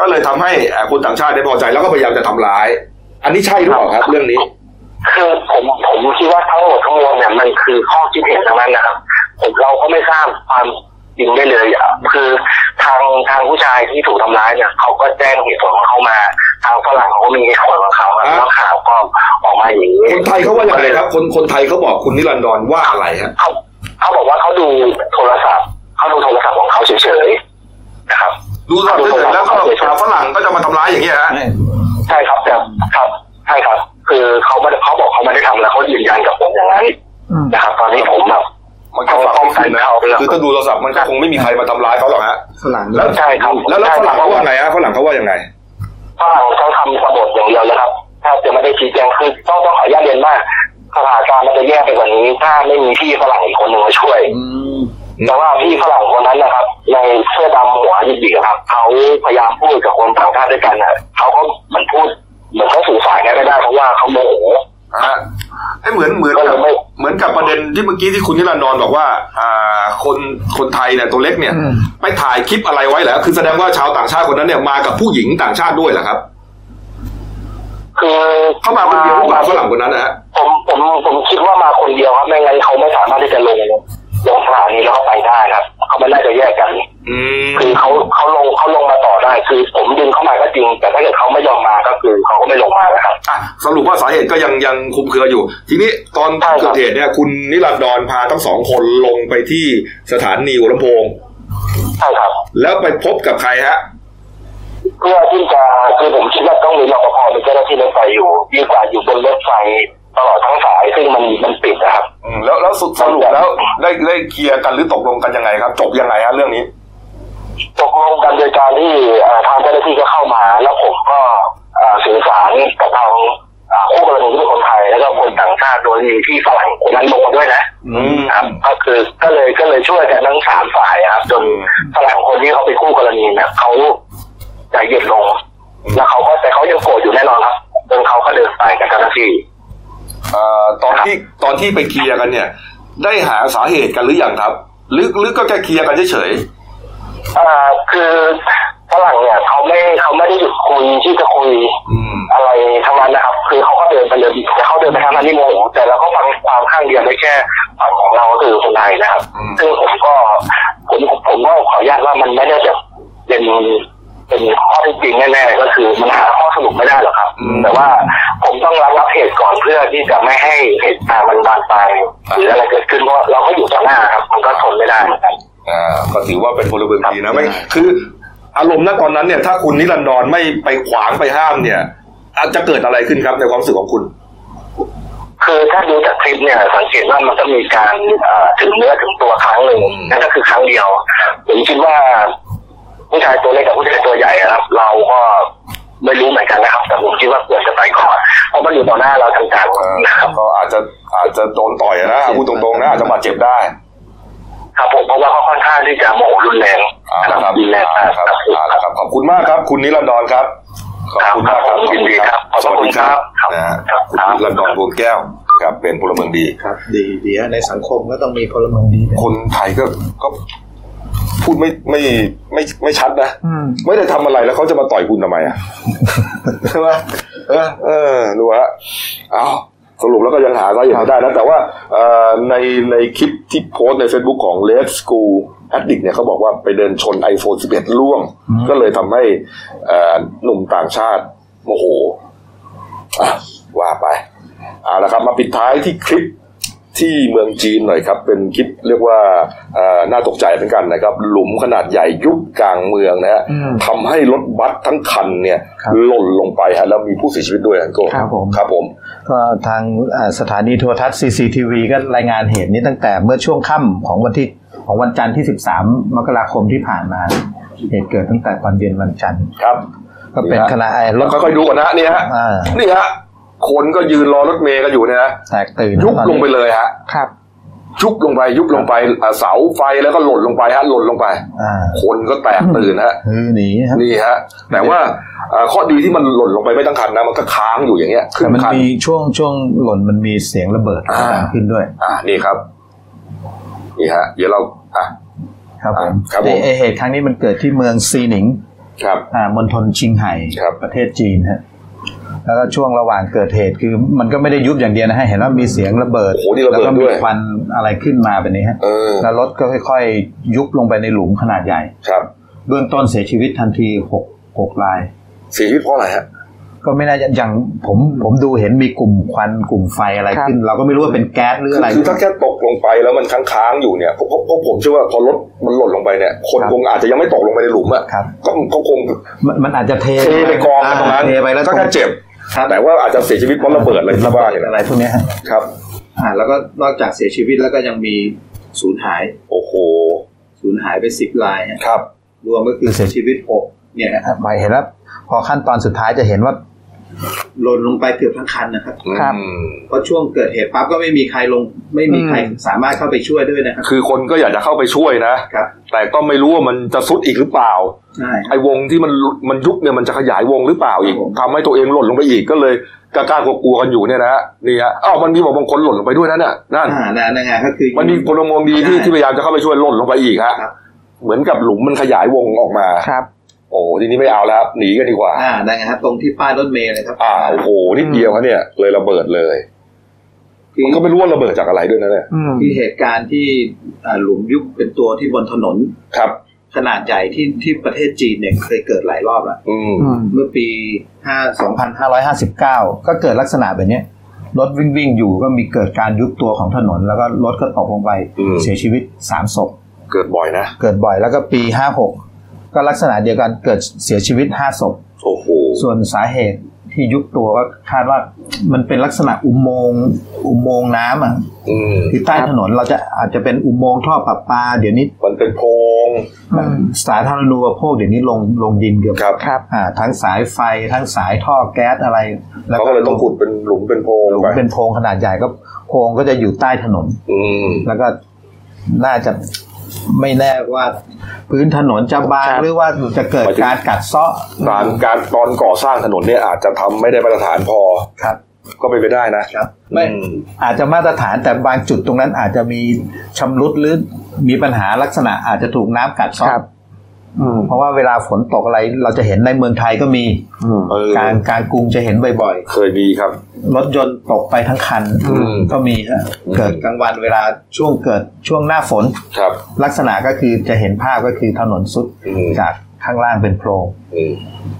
ก็เลยทำให้อ่าคนต่างชาติได้พอใจแล้วก็พยายามจะทำร้าย อันนี้ใช่หรือเปล่าครับ เรื่องนี้ คือผมผมคิดว่าทั้งหมดทั้งมวลเนี่ยมันคือข้อคิดเห็นทั้งนั้นนะครับผมเราก็ไม่ทราบความจริงได้เลยอะคือทางทางผู้ชายที่ถูกทำร้ายเนี่ยเขาก็แจ้งเหตุผลของเขามา ทางฝรั่งเขาก็มีเหตุผลของเขาครับอ่าแล้วข่าวก็ออกมาอย่างนี้คนไทยเขาว่าอย่างไรครับ คนคนไทยเขาบอกคุณนิรันดรว่าอะไรฮะเขาเขาบอกว่าเขาดูโทรศัพท์เขาดูโทรศัพท์ของเขาเฉยๆนะครับ ดูสดเฉยๆแล้วก็ชาวฝรั่งก็จะมาทำร้ายอย่างเงี้ยฮะใช่ครับแต่ครับใช่ครับ คือเขาไม่ได้เขาบอกเขาไม่ได้ทำแล้วเขายืนยันกับผมอย่างนั้นนะครับตอนนี้ผมแบบมันก็ฟังไม่ขึ้นนะคือถ้าดูโทรศัพท์มันก็คงไม่มีใครมาทำร้ายเขาหรอกฮะฝรั่งแล้วใช่ครับแล้วแล้วฝรั่งเขาว่าไงฮะฝรั่งเขาว่ายังไงฝรั่งเขาทำกบฏอย่างเดียวเลยครับแทบจะไม่ได้ชี้แจงคือต้องต้องขออนุญาตเรียนว่าสถานการณ์มันจะแย่ไปกว่านี้ ถ้าไม่มีพี่ฝรั่งอีกคนหนึ่งมาช่วย แต่ว่าพี่ฝรั่งคนนั้นนะครับ ในเสื้อดำหัวหยิกๆครับเขาพยายามพูดกับคนต่างชาติด้วยกันนะเขาก็เหมันพูดเหมือนเขาสื่อสารกันไม่ได้เพราะว่าเขาโมโหฮะให้เหมือนเหมือนกับเหมือนกับประเด็นที่เมื่อกี้ที่คุณนิรันดรบอกว่า อ่า คนคนไทยเนี่ยตัวเล็กเนี่ย ไปถ่ายคลิปอะไรไว้เหรอคือแสดงว่าชาวต่างชาติคนนั้นเนี่ยมากับผู้หญิงต่างชาติด้วยเหรอครับคือเขามาคนเดียวหรือเปล่าฝรั่งคนนั้นนะฮะผมผมผมคิดว่ามาคนเดียวครับไม่งั้นเขาไม่สามารถที่จะลง ลงสถานีแล้วก็ไปได้ครับเขาไม่น่าจะแยกกันอืมคือเขาเขาลงเขาลงมาต่อได้ คือ ผมดึงเข้ามาก็จริง แต่ถ้าเกิดเขาไม่ยอมมาก็คือเขาก็ไม่ลงมานะครับอะสรุปว่าสาเหตุก็ยังยังคลุมเครืออยู่ ทีนี้ตอนใช่ครับเกิดเหตุเนี่ย คุณนิรันดรพาทั้งสองคนลงไปที่สถานีหัวลำโพงใช่ครับ แล้วไปพบกับใครฮะเพื่อที่จะคือผมคิดว่าต้องมีรปภเป็นเจ้าหน้าที่รถไฟอยู่ดีกว่าอยู่บนรถไฟ ตลอดทั้งสายซึ่งมันมันปิดนะครับ อืมแล้วแล้วสุดสรุปแล้วได้ได้เคลียร์กันหรือตกลงกันยังไงครับ จบยังไงฮะเรื่องนี้ ตกลงกันโดยการที่เอ่อทางเจ้าหน้าที่ก็เข้ามา แล้วผมก็เอ่อสื่อสารกับทางเอ่อคู่กรณีที่เป็นคนไทยแล้วก็คนต่างชาติโดยมีพี่ฝรั่งคนนั้นลงมาด้วยนะอืมครับก็คือก็เลยก็เลยช่วยกันทั้งสามฝ่ายครับจนฝรั่งคนที่เขาเป็นคู่กรณีเนี่ยเขาใจเย็นลง แล้วเขาก็แต่เขายังโกรธอยู่แน่นอนครับจนเขาก็เดินไปกับเจ้าหน้าที่เอ่อ ตอนที่ตอนที่ไปเคลียร์กันเนี่ย ได้หาสาเหตุกันหรือยังครับหรือหรือก็แค่เคลียร์กันเฉยอ่าคือฝรั่งเนี่ยเขาไม่เขาไม่ได้หยุดคุยที่จะคุยๆอืมอะไรทั้งนั้นนะครับ คือเขาก็เดินไปเลยแต่เขาเดินไปทางนั้นที่โมโหแต่เราก็ฟังความข้างเดียวได้แค่ฝั่งของเราคือคนไทยนะครับ ซึ่งผมก็ผมผมก็ขออนุญาตว่ามันไม่ได้แบบเป็น เป็นข้อเที่จริงแน่ๆก็คือมันหาข้อสรุปไม่ได้หรอกครับ แต่ว่าผมต้องรับรับเหตุก่อนเพื่อที่จะไม่ให้เหตุการณ์มันบานปลายหรืออะไรเกิดขึ้นเพราะเราก็อยู่ต่อหน้าครับ มันก็ทนไม่ได้เหมือนกันอ่าก็ถือว่าเป็นพลเมืองดีนะไม่คืออารมณ์ณตอนนั้นเนี่ย ถ้าคุณนิรันดรไม่ไปขวางไปห้ามเนี่ยอาจจะเกิดอะไรขึ้นครับในความรู้สึกของคุณ คือถ้าดูจากคลิปเนี่ย สังเกตว่ามันก็มีการเอ่อถึงเนื้อถึงตัวครั้งหนึ่งอืมนั่นก็คือครั้งเดียวผมคิดว่า ผู้ชายตัวเล็กกับผู้ชายตัวใหญ่อะครับ เราก็ไม่รู้เหมือนกันนะครับ แต่ผมคิดว่าควรจะไปก่อนเพราะมันอยู่ต่อหน้าเราจังเออๆนะครับก็อาจจะอาจจะโดนต่อยนะพูดตรงๆนะอาจจะบาดเจ็บได้ ครับผมเพราะว่าเขาค่อนข้างที่จะโมโหรุนแรงเอ่าละครับรุนแรงเอามากละครับครับเอาละครับขอบคุณมากครับ คุณนิรันดรครับขอบคุณมากครับครับยินดีครับขอบสวัสคุณดีครับครับนะฮะครับคุณนิรันดรดวงแก้วครับเป็นพลเมืองดีครับ ดีดีฮะในสังคมก็ต้องมีพลเมืองดี คนไทยก็ก็ พูดไม่ไม่ไม่ไม่ชัดนะอืมไม่ได้ทำอะไรแล้วเขาจะมาต่อยคุณทำไมอะใช่ไหมเออเออดูฮะเอาสรุปแล้วก็ยังหาสาเหตุไม่ได้นะแต่ว่าเอ่อในในคลิปที่โพสต์ใน Facebook ของ Red School Addict เนี่ยเขาบอกว่าไปเดินชน iPhone 11 ล่วง ก็เลยทำให้เอ่อหนุ่มต่างชาติโมโหอะว่าไปเอาละครับ มาปิดท้ายที่คลิป ที่เมืองจีนหน่อยครับ เป็นคลิปเรียกว่าเอ่อน่าตกใจเหมือนกันนะครับ หลุมขนาดใหญ่ยุบกลางเมืองนะฮะอืมทำให้รถบัสทั้งคันเนี่ยครับหล่นลงไปฮะแล้วมีผู้เสียชีวิตด้วยนะโก้ครับผมครับผมก็ทางอ่าสถานีโทรทัศน์ CCTV ก็รายงานเหตุนี้ตั้งแต่เมื่อช่วงค่ำของวันที่ของวันจันทร์ที่ 13 มกราคมที่ผ่านมา เหตุเกิดตั้งแต่ตอนเย็นวันจันทร์ครับ ก็เป็นขณะไอ้รแล้วถค่อยๆดูก่อนนะนี่ฮะอ่านี่ฮะ คนก็ยืนรอรถเมย์กันอยู่เนี่ยนะแตกตื่นยุบตอนลนี้งไปเลยฮะครับยุบลงไปยุบลงไปอ่าเสาไฟแล้วก็หล่นลงไปฮะหล่นลงไปอ่าคนก็แตกตื่นฮะคือหนีครับนี่ฮะแต่ว่าเอ่อข้อดีที่มันหล่นลงไปไม่ทั้งคันนะมันก็ค้างอยู่อย่างเงี้ยขึ้แต่นมันคันมีช่วงช่วงหล่นมันมีเสียงระเบิดอ่าดังขึ้นด้วย อ่านี่ครับนี่ฮะ เดี๋ยวเราอะครับผมอ่าครับผมไอ้ไอเหตุครั้งนี้มันเกิดที่เมืองซีหนิง ครับอ่ามณฑลชิงไห่ครับประเทศจีนฮะ แล้วก็ช่วงระหว่างเกิดเหตุคือมันก็ไม่ได้ยุบอย่างเดียวนะฮะเห็นว่ามีเสียงระเบิด โอ้โหนี่ระแล้วเบิดก็ด้มีวย ควันอะไรขึ้นมาแบบนี้ฮะเออแล้วรถก็ค่อยๆ ยุบลงไปในหลุมขนาดใหญ่ ครับเบื้องต้นเสียชีวิตทันทีหกหกราย เสียชีวิตเพราะอะไรฮะ ก็ไม่น่าจะอย่างผมผมดูเห็นมีกลุ่มควันกลุ่มไฟอะไรครับ ขึ้น เราก็ไม่รู้ว่าเป็นแก๊สหรืออะไร คือถ้าแค่ตกลงไปแล้วมันค้างๆอยู่เนี่ยเพราะเพราะเพราะผมเชื่อว่าพอรถมันหล่นลงไปเนี่ย คนครับ คงอาจจะยังไม่ตกลงไปในหลุมอะครับ ก็ก็คงมันมันอาจจะเทเทไปกองกันตรงนั้นเทไปแล้วก็แค่เจ็บครับ แต่ว่าอาจจะเสียชีวิตเพราะระเบิดเลยที่ระว่าเบิดอย่างอะไรนั้นพวกเนี้ยฮะครับอ่าแล้วก็นอกจากเสียชีวิตแล้วก็ยังมีสูญหาย โอ้โหสูญหายไปสิบรายฮะครับ รวมก็คือเสียชีวิตหกเนี่ยนะฮะหมายเห็นแล้วพอขั้นตอนสุดท้ายจะเห็นว่า หล่นลงไปเกือบทั้งคันนะครับครับอืมเพราะช่วงเกิดเหตุปั๊บก็ไม่มีใครลง ไม่มีใครสามารถเข้าไปช่วยด้วยนะครับ คือคนก็อยากจะเข้าไปช่วยนะครับแต่ก็ไม่รู้ว่ามันจะซุดอีกหรือเปล่าใช่ครับไอ้วงที่มันมันยุบเนี่ยมันจะขยายวงหรือเปล่าอีกครับผมทำให้ตัวเองหล่นลงไปอีกก็เลยกล้าๆกลัวๆกันอยู่เนี่ยนะฮะนี่ฮะอ้าวมันมีบอกบางคนหล่นลงไปด้วยนะเนี่ยนั่นอ่านั่นนั่นไงก็คือมันมีพลเมืองดีที่ใช่ที่พยายามจะเข้าไปช่วยหล่นลงไปอีกฮะครับเหมือนกับหลุมมันขยายวงออกมาครับ โอ้ทีนี้ไม่เอาแล้วครับหนีกันดีกว่าอ่านั่นไงฮะตรงที่ป้ายรถเมล์เลยครับ อ่าโอ้โหนิดเดียวครับเนี่ย เลยระเบิดเลยคือมันก็ไม่รู้ว่าระเบิดจากอะไรด้วยนะเนี่ยอืมคือเหตุการณ์ที่อ่าหลุมยุบเป็นตัวที่บนถนนครับ ขนาดใหญ่ที่ที่ประเทศจีนเนี่ยเคยเกิดหลายรอบแล้วอืมอืมเมื่อปี5 2559ก็เกิดลักษณะแบบเนี้ยรถวิ่งวิ่งอยู่ก็มีเกิดการยุบตัวของถนน แล้วก็รถก็ตกลงไปอืมเสียชีวิตสามศพเกิดบ่อยนะ เกิดบ่อยแล้วก็ปี56ก็ ลักษณะเดียวกันเกิดเสียชีวิต5ศพโอ้โหส่วนสาเหตุที่ยุบตัวก็คาดว่ามันเป็นลักษณะอุโมงค์อุโมงค์น้ำอะอืมที่ใต้ถนนเราจะอาจจะเป็นอุโมงค์ท่อประปา เดี๋ยวนี้มันเป็นโพรงอืมสาธารณูปโภคเดี๋ยวนี้ลงลงดินเกือบครับครับอ่าทั้งสายไฟทั้งสายท่อแก๊สอะไรเขาก็เลยต้องขุดเป็นหลุมเป็นโพรงหลุมไปเป็นโพรงขนาดใหญ่ก็โพรงก็จะอยู่ใต้ถนน อืมแล้วก็น่าจะ ไม่แน่ว่าพื้นถนนจะบางครับหรือว่าจะเกิดการกัดเซาะการการตอนก่อสร้างถนนเนี่ยอาจจะทำไม่ได้มาตรฐานพอครับ ก็เป็นไปได้นะครับไม่อืมอาจจะมาตรฐานแต่บางจุดตรงนั้นอาจจะมีชำรุดหรือมีปัญหาลักษณะอาจจะถูกน้ำกัดเซาะครับอืม เพราะว่าเวลาฝนตกอะไรเราจะเห็นในเมืองไทยก็มีอืมเออการการกรุงจะเห็นบ่อยเคยมีครับๆรถยนต์ตกไปทั้งคันอืมก็มีฮะอืมเกิดกลางวันเวลาช่วงเกิดช่วงหน้าฝนครับลักษณะก็คือจะเห็นภาพก็คือถนนสุดอืมจาก ข้างล่างเป็นโพรงอืม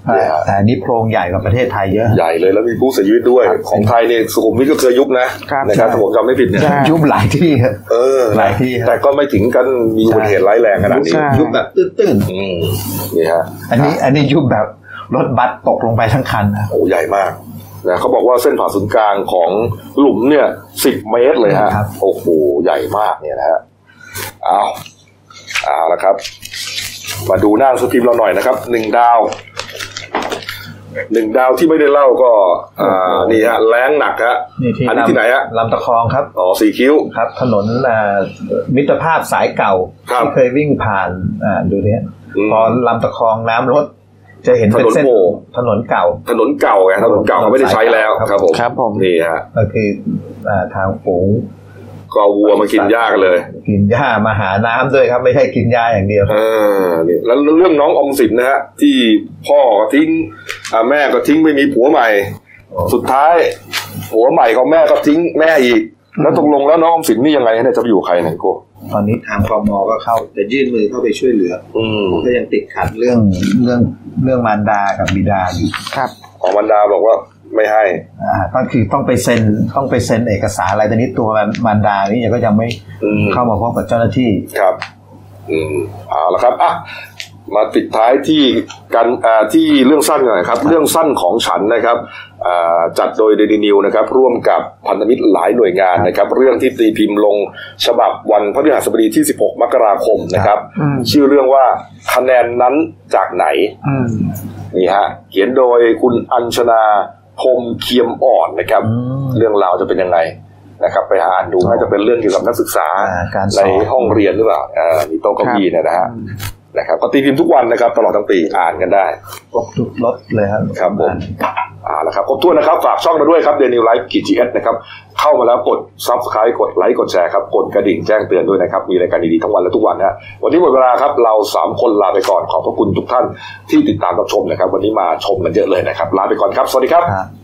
เนี่ยฮะแต่อันนี้โพรงใหญ่กว่าประเทศไทยเยอะ ใหญ่เลยแล้วมีผู้เสียชีวิตด้วย ของไทยเนี่ยสุขุมวิทก็เคยยุบนะครับนะครับใช่ถ้าผมจำไม่ผิดเนี่ยใช่ยุบหลายที่ครับเออหลายที่ครับแต่ก็ไม่ถึงกันมีอุบัติเหตุร้ายแรงขนาดนี้ใช่ยุบแบบตื้นอืมนี่ฮะๆอันนี้อันนี้ยุบแบบรถบัสตกลงไปทั้งคันนะโอ้ใหญ่มากนะเขาบอกว่าเส้นผ่าศูนย์กลางของหลุมเนี่ยสิบเมตรเลยฮะครับโอ้โหใหญ่มากเนี่ยนะฮะเอาเอาละครับ มาดูหน้าหนังสือพิมพ์เราหน่อยนะครับหนึ่งดาวหนึ่งดาวที่ไม่ได้เล่าก็ อ่านี่ฮะแรงหนักฮะนี่ที่อันนี้ที่ไหนฮะลำตะคองครับอ๋อสี่คิ้วครับ ถนนอ่ามิตรภาพสายเก่าครับที่เคยวิ่งผ่านอ่าดูเนี้ยอืมพอลำตะคองน้ำลดจะเห็นเป็นเส้นถนนโป่งถนนเก่า ถนนเก่าไงถนนเก่าเขาไม่ได้ใช้แล้วครับครับผมครับผมนี่ฮะก็คืออ่าทางฝูง ก็วัวมากินหญ้ากันเลย กินหญ้ามาหาน้ำด้วยครับ ไม่ใช่กินหญ้าอย่างเดียวเออนี่แล้วเรื่องน้องออมสินนะฮะที่พ่อก็ทิ้งอ่าแม่ก็ทิ้งไม่มีผัวใหม่ สุดท้ายผัวใหม่ของแม่ก็ทิ้งแม่อีก แล้วตกลงแล้วน้องออมสินนี่ยังไงเนี่ยจะไปอยู่กับใครเนี่ยโก้ตอนนี้ทางพมก็เข้าจะยื่นมือเข้าไปช่วยเหลือ อืมก็ยังติดขัดเรื่องเรื่องเรื่องมารดากับบิดาอยู่ครับออมันดาบอกว่า ไม่ให้อ่าก็คือต้องไปเซ็นต้องไปเซ็นเอกสารอะไรตอนนี้ตัวมารดานี่ก็ยังไม่อืมเข้ามาพบกับเจ้าหน้าที่ครับ อืมเอาละครับอะมาปิดท้ายที่การอ่าที่เรื่องสั้นกันหน่อยครับ เรื่องสั้นของฉันนะครับอ่าจัดโดยเดลินิวนะครับ ร่วมกับพันธมิตรหลายหน่วยงานนะครับ เรื่องที่ตีพิมพ์ลงฉบับวันพฤหัสบดีที่ 16 มกราคมนะครับอืมชื่อเรื่องว่าคะแนนนั้นจากไหนอืมนี่ฮะเขียนโดยคุณอัญชนา พรหมเคียมอ่อนนะครับอืมเรื่องราวจะเป็นยังไงนะครับ ไปหาอ่านดูน่าจะเป็นเรื่องเกี่ยวกับนักศึกษาอ่าการสในอนห้องเรียนหรือเปล่าอ่ามีโต๊ะเก้าอี้เนยนะฮะ นะครับก็ตีพิมพ์ทุกวันนะครับ ตลอดทั้งปีอ่านกันได้ครบทุกรถเลยครับครับผมอ่าแล้วครับขอบคุณนะครับ ฝากช่องมาด้วยครับเดนิวไลฟ์กีจีเอสนะครับ เข้ามาแล้วกดซับสไครต์กดไลค์กดแชร์ครับ กดกระดิ่งแจ้งเตือนด้วยนะครับ มีรายการดีๆทั้งวันและทุกวันนะฮะวันนี้หมดเวลาครับ เราสามคนลาไปก่อนขอบพระคุณทุกท่านที่ติดตามรับชมนะครับ วันนี้มาชมกันเยอะเลยนะครับ ลาไปก่อนครับ สวัสดีครับครับ